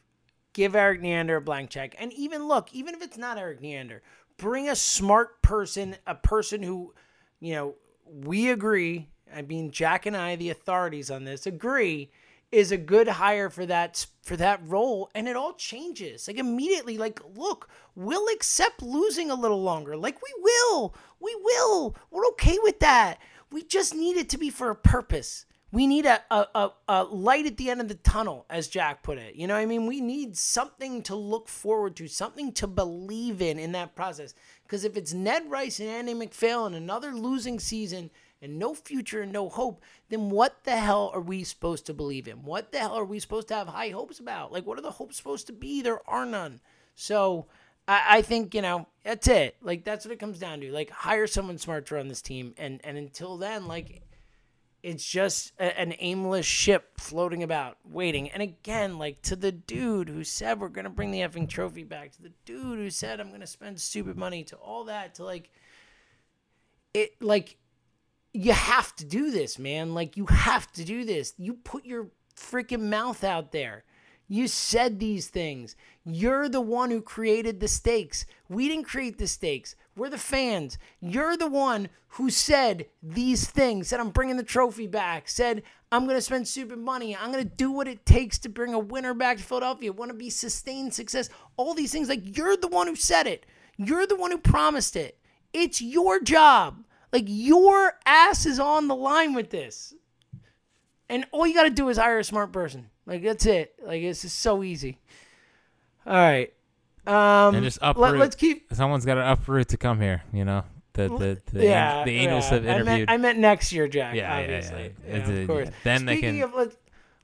Speaker 5: Give Erik Neander a blank check, and even look, even if it's not Erik Neander, bring a smart person, a person who, you know, we agree. I mean, Jack and I, the authorities on this, agree is a good hire for that for that role and it all changes. Like immediately like look we'll accept losing a little longer. Like we will we will. We're okay with that. We just need it to be for a purpose. We need a, a, a, a light at the end of the tunnel as jack put it. You know i mean? We need something to look forward to something to believe in in that process. Because if it's ned rice and andy macphail and another losing season and no future and no hope, then what the hell are we supposed to believe in? What the hell are we supposed to have high hopes about? Like, what are the hopes supposed to be? There are none. So I, I think, you know, that's it. Like, that's what it comes down to. Like, hire someone smart to run this team. And, and until then, like, it's just a, an aimless ship floating about, waiting. And again, like to the dude who said we're gonna bring the effing trophy back, to the dude who said I'm gonna spend stupid money, to all that, to like it, like you have to do this, man. Like you have to do this. You put your freaking mouth out there. You said these things. You're the one who created the stakes. We didn't create the stakes. We're the fans. You're the one who said these things. Said I'm bringing the trophy back. Said I'm going to spend stupid money. I'm going to do what it takes to bring a winner back to Philadelphia. Want to be sustained success. All these things like you're the one who said it. You're the one who promised it. It's your job. Like your ass is on the line with this. And all you got to do is hire a smart person. Like that's it. Like it's just so easy. All right. Um,
Speaker 6: and just uproot.
Speaker 5: Let, us keep.
Speaker 6: Someone's got to uproot to come here. You know, the the the,
Speaker 5: yeah,
Speaker 6: the Angels
Speaker 5: yeah.
Speaker 6: have interviewed.
Speaker 5: I meant, I meant next year, Jack.
Speaker 6: Yeah,
Speaker 5: obviously.
Speaker 6: yeah, yeah.
Speaker 5: yeah of course.
Speaker 6: Then
Speaker 5: Speaking
Speaker 6: they can.
Speaker 5: Of, like,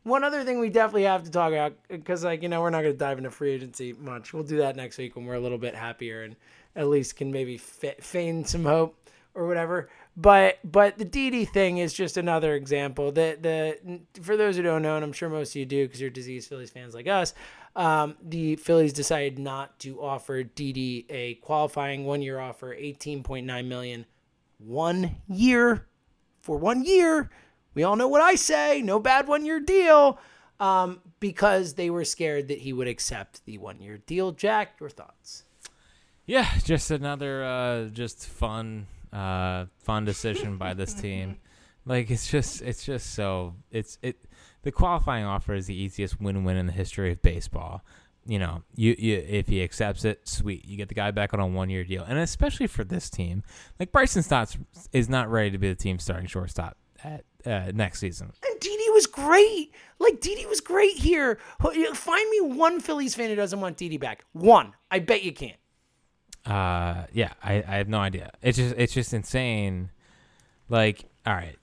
Speaker 5: one other thing we definitely have to talk about because, like, you know, we're not going to dive into free agency much. We'll do that next week when we're a little bit happier and at least can maybe feign some hope or whatever. But but the Didi thing is just another example. That the for those who don't know, and I'm sure most of you do because you're disease Phillies fans like us, um, the Phillies decided not to offer Didi a qualifying one year offer, 18.9 million, one year for one year. We all know what I say. No bad one year deal. Um, because they were scared that he would accept the one year deal. Jack, your thoughts?
Speaker 6: Yeah, just another uh, just fun uh, fun decision by this team. Like it's just it's just so it's it the qualifying offer is the easiest win-win in the history of baseball. you know, you, you if he accepts it, sweet. You get the guy back on a one year deal, and especially for this team, like Bryson Stott is not ready to be the team starting shortstop at uh, next season.
Speaker 5: And Didi was great. Like Didi was great here. Find me one Phillies fan who doesn't want Didi back. One. I bet you can't.
Speaker 6: Uh, yeah, I, I have no idea. It's just it's just insane. Like, all right,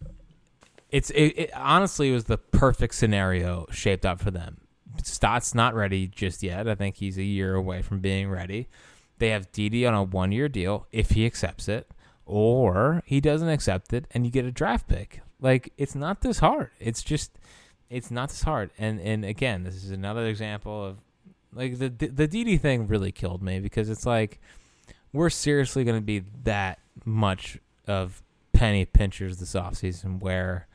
Speaker 6: it's it, it honestly was the perfect scenario shaped up for them. Stott's not ready just yet. I think he's a year away from being ready. They have Didi on a one year deal if he accepts it, or he doesn't accept it and you get a draft pick. Like it's not this hard. It's just it's not this hard. And and again, this is another example of like the the Didi thing really killed me because it's like we're seriously going to be that much of penny pinchers this offseason where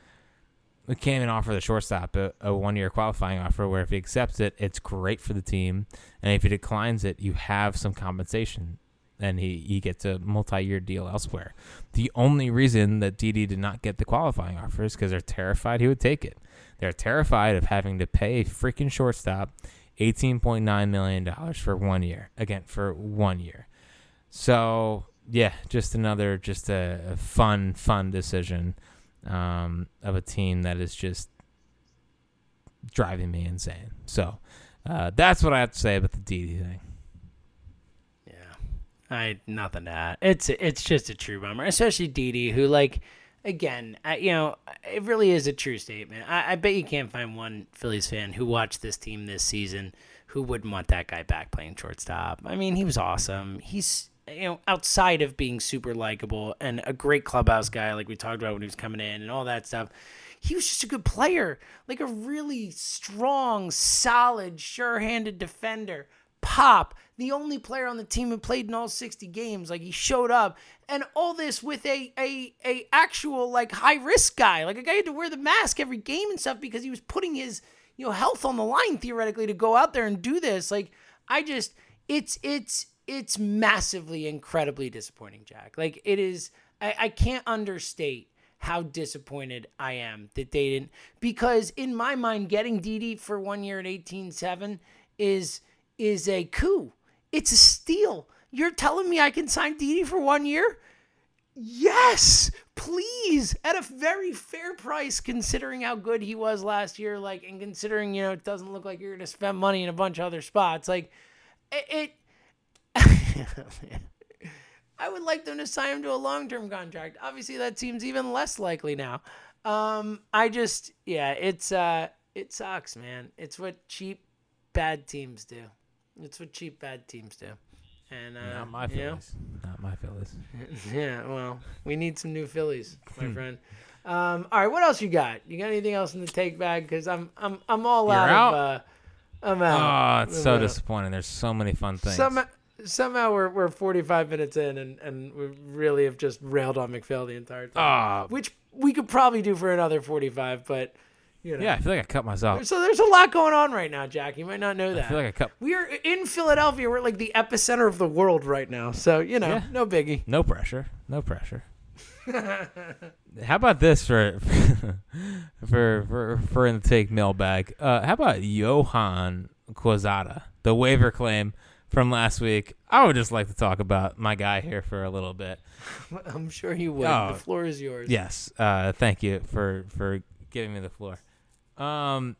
Speaker 6: we can't even offer the shortstop a, a one year qualifying offer where if he accepts it, it's great for the team. And if he declines it, you have some compensation and he, he gets a multi year deal elsewhere. The only reason that Didi did not get the qualifying offer is because they're terrified he would take it. They're terrified of having to pay a freaking shortstop $18.9 million for one year. Again, for one year. So, yeah, just another, just a, a fun, fun decision um, of a team that is just driving me insane. So, uh, that's what I have to say about the Didi thing.
Speaker 5: Yeah, I nothing to add. It's it's just a true bummer, especially Didi who like again, I, you know, it really is a true statement. I, I bet you can't find one Phillies fan who watched this team this season who wouldn't want that guy back playing shortstop. I mean, he was awesome. He's you know outside of being super likable and a great clubhouse guy, like we talked about when he was coming in and all that stuff. He was just a good player, like a really strong, solid, sure-handed defender pop, the only player on the team who played in all 60 games. Like he showed up, and all this with a a a actual like high risk guy, like a guy had to wear the mask every game and stuff because he was putting his you know health on the line theoretically to go out there and do this. Like I just, it's it's it's massively incredibly disappointing, Jack. Like it is, I, I can't understate how disappointed I am that they didn't because in my mind, getting Didi for one year at 18-7 is is a coup. It's a steal. You're telling me I can sign Didi for one year? Yes, please, at a very fair price, considering how good he was last year. Like, and considering you know it doesn't look like you're gonna spend money in a bunch of other spots. Like, it. it I would like them to sign him to a long-term contract. Obviously, that seems even less likely now. Um, I just, yeah, it's uh, it sucks, man. It's what cheap, bad teams do. It's what cheap bad teams do. And uh,
Speaker 6: not my Phillies. Know? Not my Phillies.
Speaker 5: yeah, well, we need some new Phillies, my friend. Um, all right, what else you got? You got anything else in the take bag? Because I'm I'm I'm all
Speaker 6: You're
Speaker 5: out,
Speaker 6: out,
Speaker 5: of. Uh, I'm out.
Speaker 6: Oh, it's
Speaker 5: I'm
Speaker 6: so
Speaker 5: out.
Speaker 6: disappointing. There's so many fun things.
Speaker 5: Somehow, somehow we're we're 45 minutes in, and and we really have just railed on MacPhail the entire time,
Speaker 6: Oh,
Speaker 5: which we could probably do for another 45, but. You know.
Speaker 6: yeah, I feel like I cut myself.
Speaker 5: So there's a lot going on right now, Jack. You might not know that.
Speaker 6: I feel like I cut.
Speaker 5: We are in Philadelphia. We're like the epicenter of the world right now. So, you know,
Speaker 6: Yeah.
Speaker 5: no biggie.
Speaker 6: No pressure. No pressure. how about this for for for for in the take mailbag? Uh, how about Johan Quezada, the waiver claim from last week? I would just like to talk about my guy here for a little bit.
Speaker 5: I'm sure you would.
Speaker 6: Oh.
Speaker 5: the floor is yours.
Speaker 6: Yes. Uh, thank you for for giving me the floor. Um,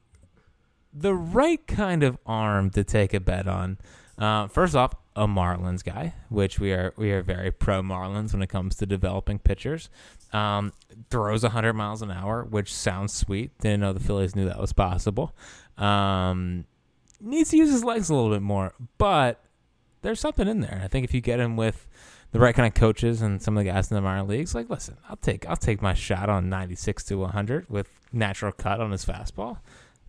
Speaker 6: the right kind of arm to take a bet on. Uh, first off, a Marlins guy, which we are we are very pro Marlins when it comes to developing pitchers. Um, throws 100 miles an hour, which sounds sweet. Didn't know the Phillies knew that was possible. Um, needs to use his legs a little bit more, but there's something in there. I think if you get him with the right kind of coaches and some of the guys in the minor leagues, like listen, I'll take I'll take my shot on 96 to 100 with natural cut on his fastball.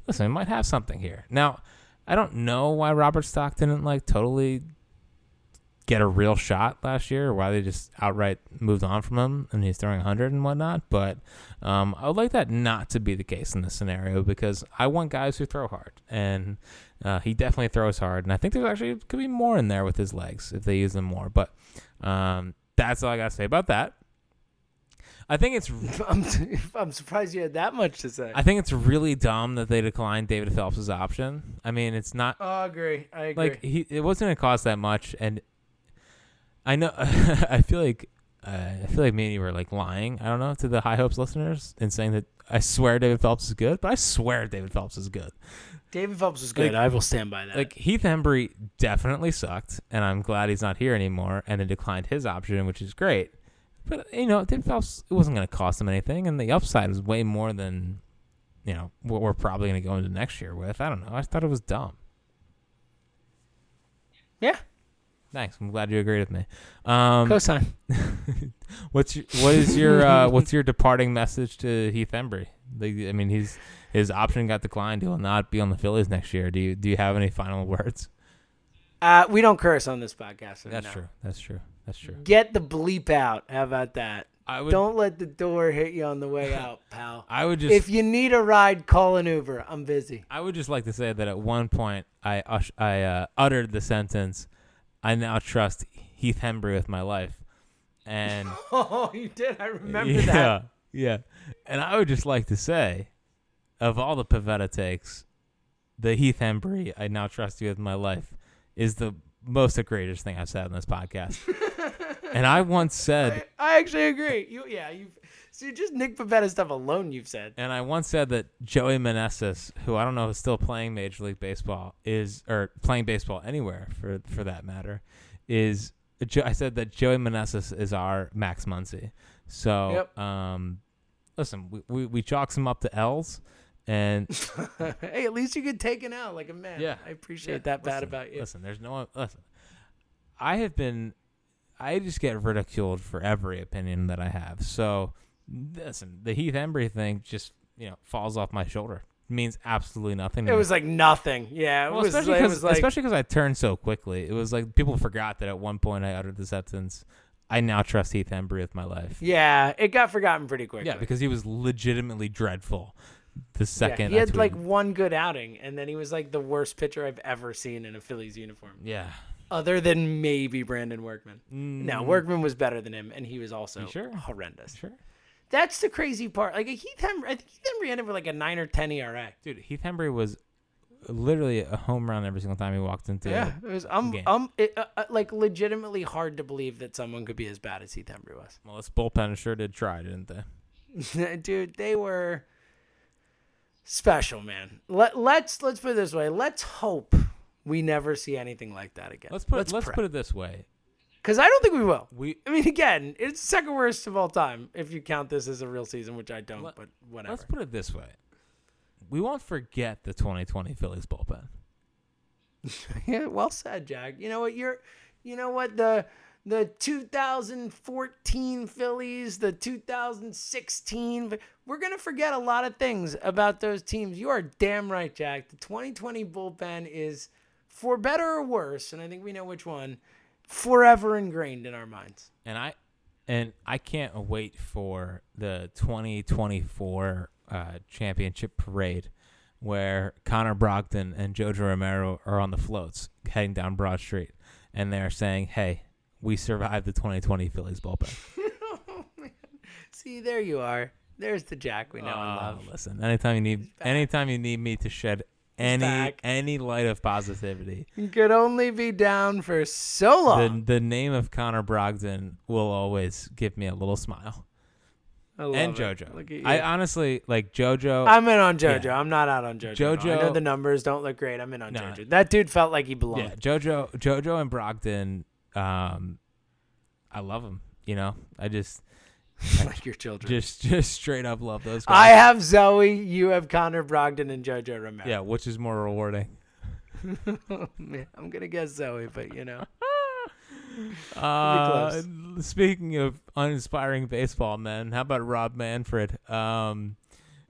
Speaker 6: Listen, he might have something here. Now, I don't know why Robert Stock didn't like totally get a real shot last year, or why they just outright moved on from him and he's throwing 100 and whatnot. But um, I would like that not to be the case in this scenario because I want guys who throw hard, and uh, he definitely throws hard. And I think there's actually could be more in there with his legs if they use them more. But um, that's all I got to say about that. I think it's
Speaker 5: I'm, I'm surprised you had that much to say.
Speaker 6: I think it's really dumb that they declined David Phelps' option. I mean, it's not
Speaker 5: oh, I agree. I agree.
Speaker 6: like he it wasn't going to cost that much, and I know I feel like uh, I feel like me and you were like lying. I don't know to the High Hopes listeners and saying that I swear David Phelps is good, but I swear David Phelps is good.
Speaker 5: David Phelps was good.
Speaker 6: like-
Speaker 5: I will stand by that.
Speaker 6: Like Heath Hembree definitely sucked, and I'm glad he's not here anymore. And they declined his option, which is great. But you know, David Phelps it wasn't going to cost him anything, and the upside was way more than you know what we're probably going to go into next year with. I don't know. I thought it was dumb.
Speaker 5: yeah,
Speaker 6: Thanks. I'm glad you agreed with me. Um,
Speaker 5: cosign.
Speaker 6: what's your, what is your uh, what's your departing message to Heath Hembree? Like, I mean, he's his option got declined. He will not be on the Phillies next year. Do you do you have any final words?
Speaker 5: Uh, we don't curse on this podcast. so
Speaker 6: That's
Speaker 5: no.
Speaker 6: true. That's true. That's true.
Speaker 5: Get the bleep out. How about that?
Speaker 6: I would
Speaker 5: Don't let the door hit you on the way out, pal.
Speaker 6: I would just
Speaker 5: if you need a ride, call an Uber. I'm busy.
Speaker 6: I would just like to say that at one point I ush- I uh, uttered the sentence, "I now trust Heath Hembree with my life," and
Speaker 5: Oh, you did. I remember
Speaker 6: yeah,
Speaker 5: that.
Speaker 6: yeah. Yeah. And I would just like to say, of all the Pivetta takes, the Heath Hembree "I now trust you with my life" is the most egregious thing I've said on this podcast. and I once said,
Speaker 5: I, I actually agree. You, yeah, you. See, just Nick Pivetta stuff alone, you've said.
Speaker 6: and I once said that Joey Meneses, who I don't know is still playing Major League Baseball, is or playing baseball anywhere for for that matter, is I said that Joey Meneses is our Max Muncy. So,
Speaker 5: Yep.
Speaker 6: um, listen, we, we we chalk him up to L's, and
Speaker 5: hey, at least you get taken out like a man.
Speaker 6: Yeah.
Speaker 5: I appreciate
Speaker 6: Yeah,
Speaker 5: that bad about you.
Speaker 6: Listen, there's no listen. I have been, I just get ridiculed for every opinion that I have. So, listen, the Heath Hembree thing just you know falls off my shoulder. means absolutely nothing.
Speaker 5: It
Speaker 6: me.
Speaker 5: was like nothing. Yeah, it
Speaker 6: well,
Speaker 5: was.
Speaker 6: especially because
Speaker 5: like
Speaker 6: especially because I turned so quickly. It was like people forgot that at one point I uttered the sentence, "I now trust Heath Hembree with my life."
Speaker 5: yeah, it got forgotten pretty quickly.
Speaker 6: Yeah, because he was legitimately dreadful. The
Speaker 5: Yeah,
Speaker 6: second
Speaker 5: he
Speaker 6: I
Speaker 5: had like one good outing, and then he was like the worst pitcher I've ever seen in a Phillies uniform,
Speaker 6: yeah,
Speaker 5: other than maybe Brandon Workman.
Speaker 6: Mm,
Speaker 5: No, Workman was better than him, and he was also
Speaker 6: sure?
Speaker 5: horrendous.
Speaker 6: sure,
Speaker 5: That's the crazy part. Like Heath Hembree, I think Heath Hembree ended with like a nine or ten ERA.
Speaker 6: dude. Heath Hembree was literally a home run every single time he walked into.
Speaker 5: Yeah, it was um
Speaker 6: game.
Speaker 5: um it, uh, uh, like legitimately hard to believe that someone could be as bad as Heath Hembree was.
Speaker 6: Well, this bullpen sure did try, didn't they?
Speaker 5: Dude, they were special, man. Let let's let's put it this way. Let's hope we never see anything like that again.
Speaker 6: Let's put let's, put it this way:
Speaker 5: because I don't think we will.
Speaker 6: we
Speaker 5: I mean, again, it's second worst of all time if you count this as a real season, which I don't.
Speaker 6: Let-
Speaker 5: but whatever.
Speaker 6: let's put it this way: we won't forget the 2020 Phillies bullpen.
Speaker 5: Yeah, well said, Jack. You know what? You're, you know what the the 2014 Phillies, the 2016. We're gonna forget a lot of things about those teams. You are damn right, Jack. The 2020 bullpen is, for better or worse, and I think we know which one, forever ingrained in our minds.
Speaker 6: and I and I can't wait for the 2024 uh, championship parade where Connor Brogdon and Jojo Romero are on the floats heading down Broad Street and they're saying, "Hey, we survived the 2020 Phillies bullpen."
Speaker 5: See, there you are. There's the Jack we know and love.
Speaker 6: listen, anytime you need anytime you need me to shed any
Speaker 5: back.
Speaker 6: any light of positivity,
Speaker 5: could only be down for so long.
Speaker 6: the name of Connor Brogdon will always give me a little smile.
Speaker 5: I love
Speaker 6: and. JoJo.
Speaker 5: Look at you.
Speaker 6: I honestly like JoJo.
Speaker 5: I'm in on JoJo.
Speaker 6: Yeah.
Speaker 5: I'm not out on JoJo. no. I know the numbers don't look great. I'm in on
Speaker 6: No.
Speaker 5: JoJo. That dude felt like he belonged.
Speaker 6: Yeah, JoJo, JoJo, and Brogdon. Um, I love them. You know, I just,
Speaker 5: like your children.
Speaker 6: just, just straight up love those guys.
Speaker 5: I have Zoe. You have Connor Brogdon and JoJo Romero.
Speaker 6: yeah, which is more rewarding?
Speaker 5: I'm gonna guess Zoe, but you know.
Speaker 6: Uh, speaking of uninspiring baseball men, how about Rob Manfred? Um,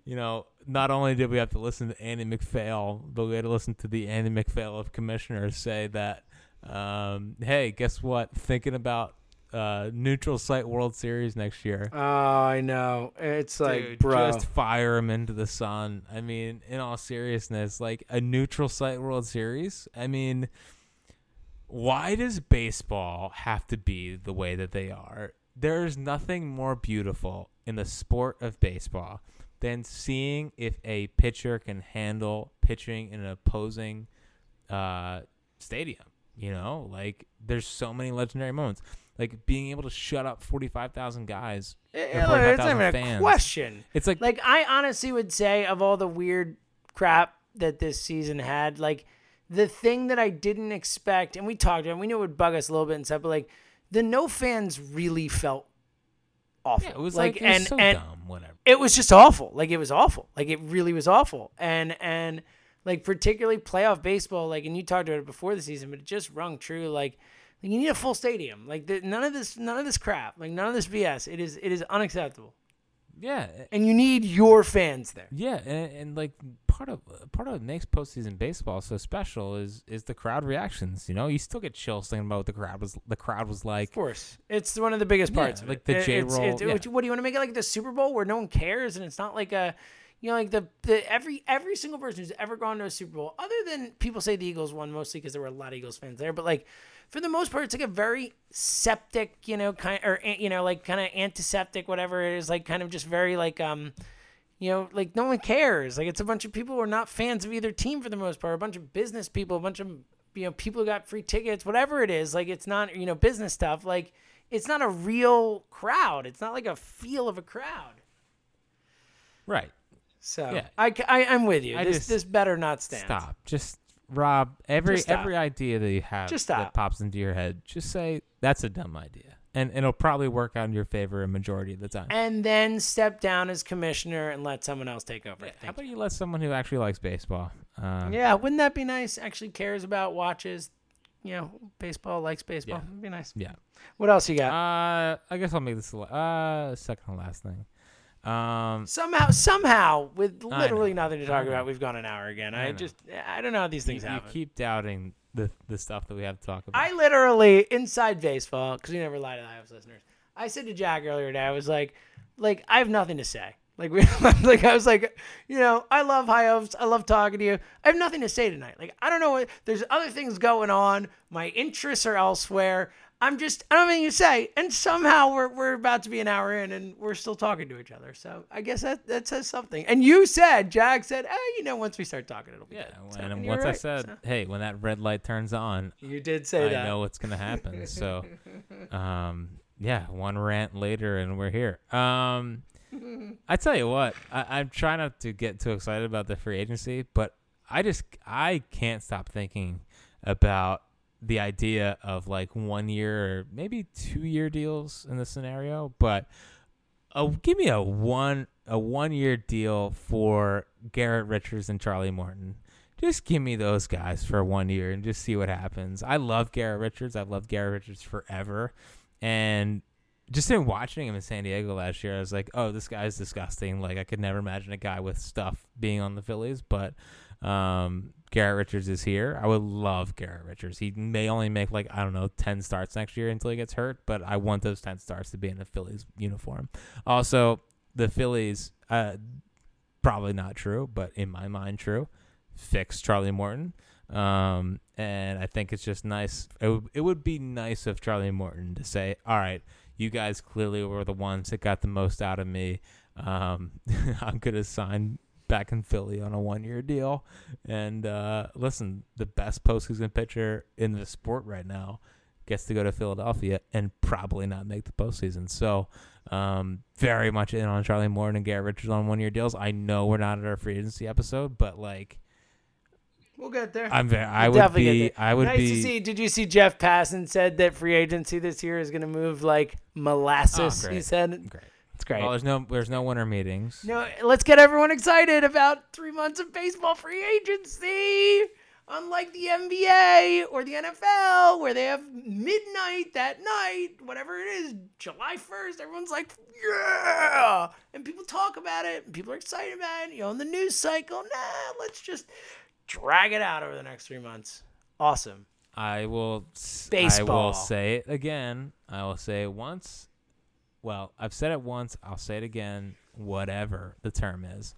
Speaker 6: you know, not only did we have to listen to Andy MacPhail, but we had to listen to the Andy MacPhail of commissioners say that, um, hey, guess what? Thinking about uh, neutral site World Series next year.
Speaker 5: Oh, I know. It's like,
Speaker 6: Dude,
Speaker 5: bro.
Speaker 6: just fire him into the sun. I mean, in all seriousness, like a neutral site World Series. I mean, why does baseball have to be the way that they are? there's nothing more beautiful in the sport of baseball than seeing if a pitcher can handle pitching in an opposing uh, stadium. You know, like there's so many legendary moments, like being able to shut up forty five thousand guys. or
Speaker 5: Eh, It's not even a
Speaker 6: fans.
Speaker 5: question.
Speaker 6: It's like,
Speaker 5: Like I honestly would say of all the weird crap that this season had, like the thing that I didn't expect, and we talked about, it, we knew it would bug us a little bit and stuff, but like the no fans really felt awful.
Speaker 6: yeah, it was like, it was
Speaker 5: and
Speaker 6: so
Speaker 5: and
Speaker 6: dumb. Whatever.
Speaker 5: it was just awful. Like it was awful. Like it really was awful. And and like particularly playoff baseball. Like and you talked about it before the season, but it just rung true. Like, like you need a full stadium. Like the, none of this, none of this crap. Like none of this BS. It is it is unacceptable.
Speaker 6: Yeah,
Speaker 5: And you need your fans there.
Speaker 6: Yeah, and, and like part of part of what makes postseason baseball so special is is the crowd reactions. You know, you still get chills thinking about what the crowd was the crowd was like.
Speaker 5: Of course, it's one of the biggest
Speaker 6: Yeah,
Speaker 5: parts. of
Speaker 6: like
Speaker 5: it.
Speaker 6: the
Speaker 5: it's-
Speaker 6: J-roll,
Speaker 5: it's-
Speaker 6: yeah.
Speaker 5: What do you want to make it like the Super Bowl where no one cares and it's not like a, you know, like the, the every every single person who's ever gone to a Super Bowl, other than people say the Eagles won mostly because there were a lot of Eagles fans there, but like for the most part, it's like a very septic, you know, kind or eh, you know, like kind of antiseptic, whatever it is, like kind of just very like um. You know, like no one cares. Like it's a bunch of people who are not fans of either team for the most part. A bunch of business people, a bunch of you know people who got free tickets, whatever it is. Like it's not you know business stuff. Like it's not a real crowd. It's not like a feel of a crowd.
Speaker 6: Right.
Speaker 5: So
Speaker 6: Yeah.
Speaker 5: I, I am with you.
Speaker 6: I
Speaker 5: this
Speaker 6: just-
Speaker 5: this better not stand.
Speaker 6: Stop. Just Rob. Every every idea that you have
Speaker 5: Just
Speaker 6: that pops into your head, just say that's a dumb idea, and it'll probably work out in your favor a majority of the time.
Speaker 5: And then step down as commissioner and let someone else take over.
Speaker 6: How about you let someone who actually likes baseball? Um.
Speaker 5: Yeah, wouldn't that be nice? Actually cares about watches. You know, baseball likes baseball.
Speaker 6: Yeah.
Speaker 5: It'd be nice.
Speaker 6: Yeah.
Speaker 5: What else you got?
Speaker 6: Uh, I guess I'll make this uh second to last thing. Um,
Speaker 5: somehow, somehow, with literally nothing to talk about, we've gone an hour again.
Speaker 6: I
Speaker 5: I, just, I don't know how these things
Speaker 6: you
Speaker 5: happen.
Speaker 6: You keep doubting the the stuff that we have to talk about.
Speaker 5: I literally inside baseball because we never lie to the Hives listeners. I said to Jack earlier today, I was like, like I have nothing to say. Like we, like I was like, you know, I love High Hopes. I love talking to you. I have nothing to say tonight. Like I don't know what. There's other things going on. My interests are elsewhere. I'm just I don't have anything to say. And somehow we're we're about to be an hour in and we're still talking to each other. So I guess that that says something. And you said, Jack said, hey, you know, once we start talking, it'll be
Speaker 6: yeah,
Speaker 5: good. So,
Speaker 6: and,
Speaker 5: and you're
Speaker 6: once I said,
Speaker 5: So,
Speaker 6: "Hey, when that red light turns on,
Speaker 5: you did say
Speaker 6: I
Speaker 5: that.
Speaker 6: I know what's gonna happen." so, um, yeah, one rant later, and we're here. Um, I tell you what, I, I'm trying not to get too excited about the free agency, but I just I can't stop thinking about the idea of like one year or maybe two year deals in the scenario, but uh, give me a one a one year deal for Garrett Richards and Charlie Morton. Just give me those guys for one year and just see what happens. I love Garrett Richards. I've loved Garrett Richards forever, and just in watching him in San Diego last year, I was like, "Oh, this guy's disgusting." Like I could never imagine a guy with stuff being on the Phillies, but um, Garrett Richards is here. I would love Garrett Richards. He may only make like I don't know ten starts next year until he gets hurt, but I want those ten starts to be in the Phillies uniform. Also, the Phillies, uh, probably not true, but in my mind, true. Fix Charlie Morton. Um, and I think it's just nice. It would, it would be nice of Charlie Morton to say, all right, you guys clearly were the ones that got the most out of me. Um, I'm to sign back in Philly on a one year deal. And uh, listen, the best postseason pitcher in the sport right now gets to go to Philadelphia and probably not make the postseason. So, um, very much in on Charlie Morton and Garrett Richards on one year deals. I know we're not at our free agency episode, but like,
Speaker 5: We'll get there.
Speaker 6: I'm very, I
Speaker 5: We'll
Speaker 6: would
Speaker 5: definitely
Speaker 6: be. I would
Speaker 5: nice
Speaker 6: be.
Speaker 5: to see. Did you see Jeff Passan said that free agency this year is going to move like molasses?
Speaker 6: Oh,
Speaker 5: he said
Speaker 6: Great.
Speaker 5: It's great.
Speaker 6: Well, there's no, there's no winter meetings.
Speaker 5: no, let's get everyone excited about three months of baseball free agency. Unlike the NBA or the NFL, where they have midnight that night, whatever it is, July 1st, everyone's like, yeah! And people talk about it, and people are excited about it. You know, in the news cycle, nah, let's just drag it out over the next three months. Awesome.
Speaker 6: I will. s- I
Speaker 5: Baseball.
Speaker 6: will say it again. I will say it once. Well, I've said it once. I'll say it again. Whatever the term is,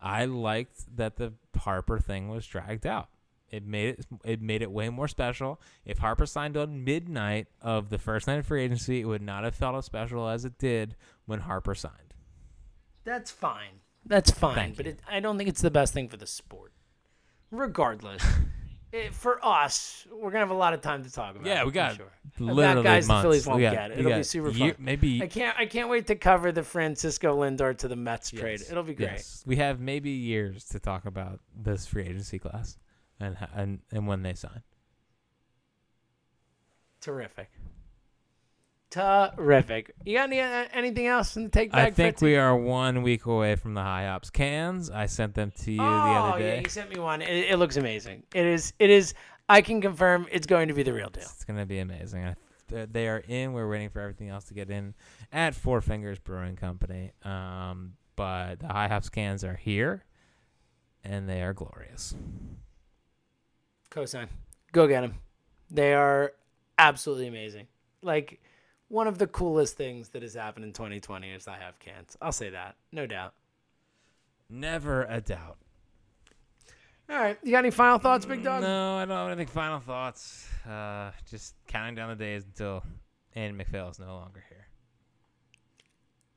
Speaker 6: I liked that the Harper thing was dragged out. It made it it made it way more special. If Harper signed on midnight of the first night of free agency, it would not have felt as special as it did when Harper signed.
Speaker 5: That's fine. That's fine.
Speaker 6: Thank
Speaker 5: but
Speaker 6: you.
Speaker 5: it, I don't think it's the best thing for the sport. Regardless, it, for us, we're gonna have a lot of time to talk about.
Speaker 6: Yeah,
Speaker 5: it,
Speaker 6: we got
Speaker 5: sure.
Speaker 6: literally
Speaker 5: About guys
Speaker 6: months.
Speaker 5: the Phillies won't
Speaker 6: got-
Speaker 5: get it. It'll be super
Speaker 6: year-
Speaker 5: fun.
Speaker 6: maybe-
Speaker 5: I can't. I can't wait to cover the Francisco Lindor to the Mets trade. It'll be great.
Speaker 6: Yes. We have maybe years to talk about this free agency class and and and when they sign.
Speaker 5: Terrific. Terrific. You got any uh, anything else in the take back?
Speaker 6: I think we are one week away from the high ops cans. I sent them to you
Speaker 5: oh,
Speaker 6: the other day.
Speaker 5: Oh yeah,
Speaker 6: day.
Speaker 5: you sent me one. It, it looks amazing. It is. It is. I can confirm it's going to be the real deal.
Speaker 6: It's gonna be amazing. I, they are in. We're waiting for everything else to get in at Four Fingers Brewing Company. Um, but the high hops cans are here, and they are glorious.
Speaker 5: Cosign. Go get them. They are absolutely amazing. Like one of the coolest things that has happened in 2020 is I have cans. I'll say that, no doubt.
Speaker 6: Never a doubt.
Speaker 5: All right, you got any final thoughts, Big Dog?
Speaker 6: No, I don't have anything. Final thoughts. Uh, just counting down the days until Andy MacPhail is no longer here.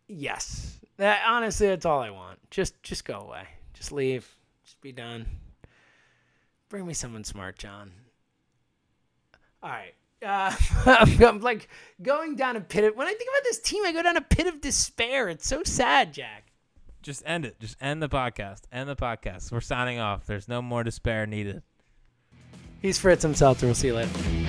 Speaker 5: Yes. That honestly, that's all I want. Just, just go away. Just leave. Just be done. Bring me someone smart, John. All right. Uh, I'm like going down a pit of. When I think about this team, I go down a pit of despair. It's so sad, Jack.
Speaker 6: Just end it. Just end the podcast. End the podcast. We're signing off. There's no more despair needed.
Speaker 5: He's Fritz himself. We'll see you later.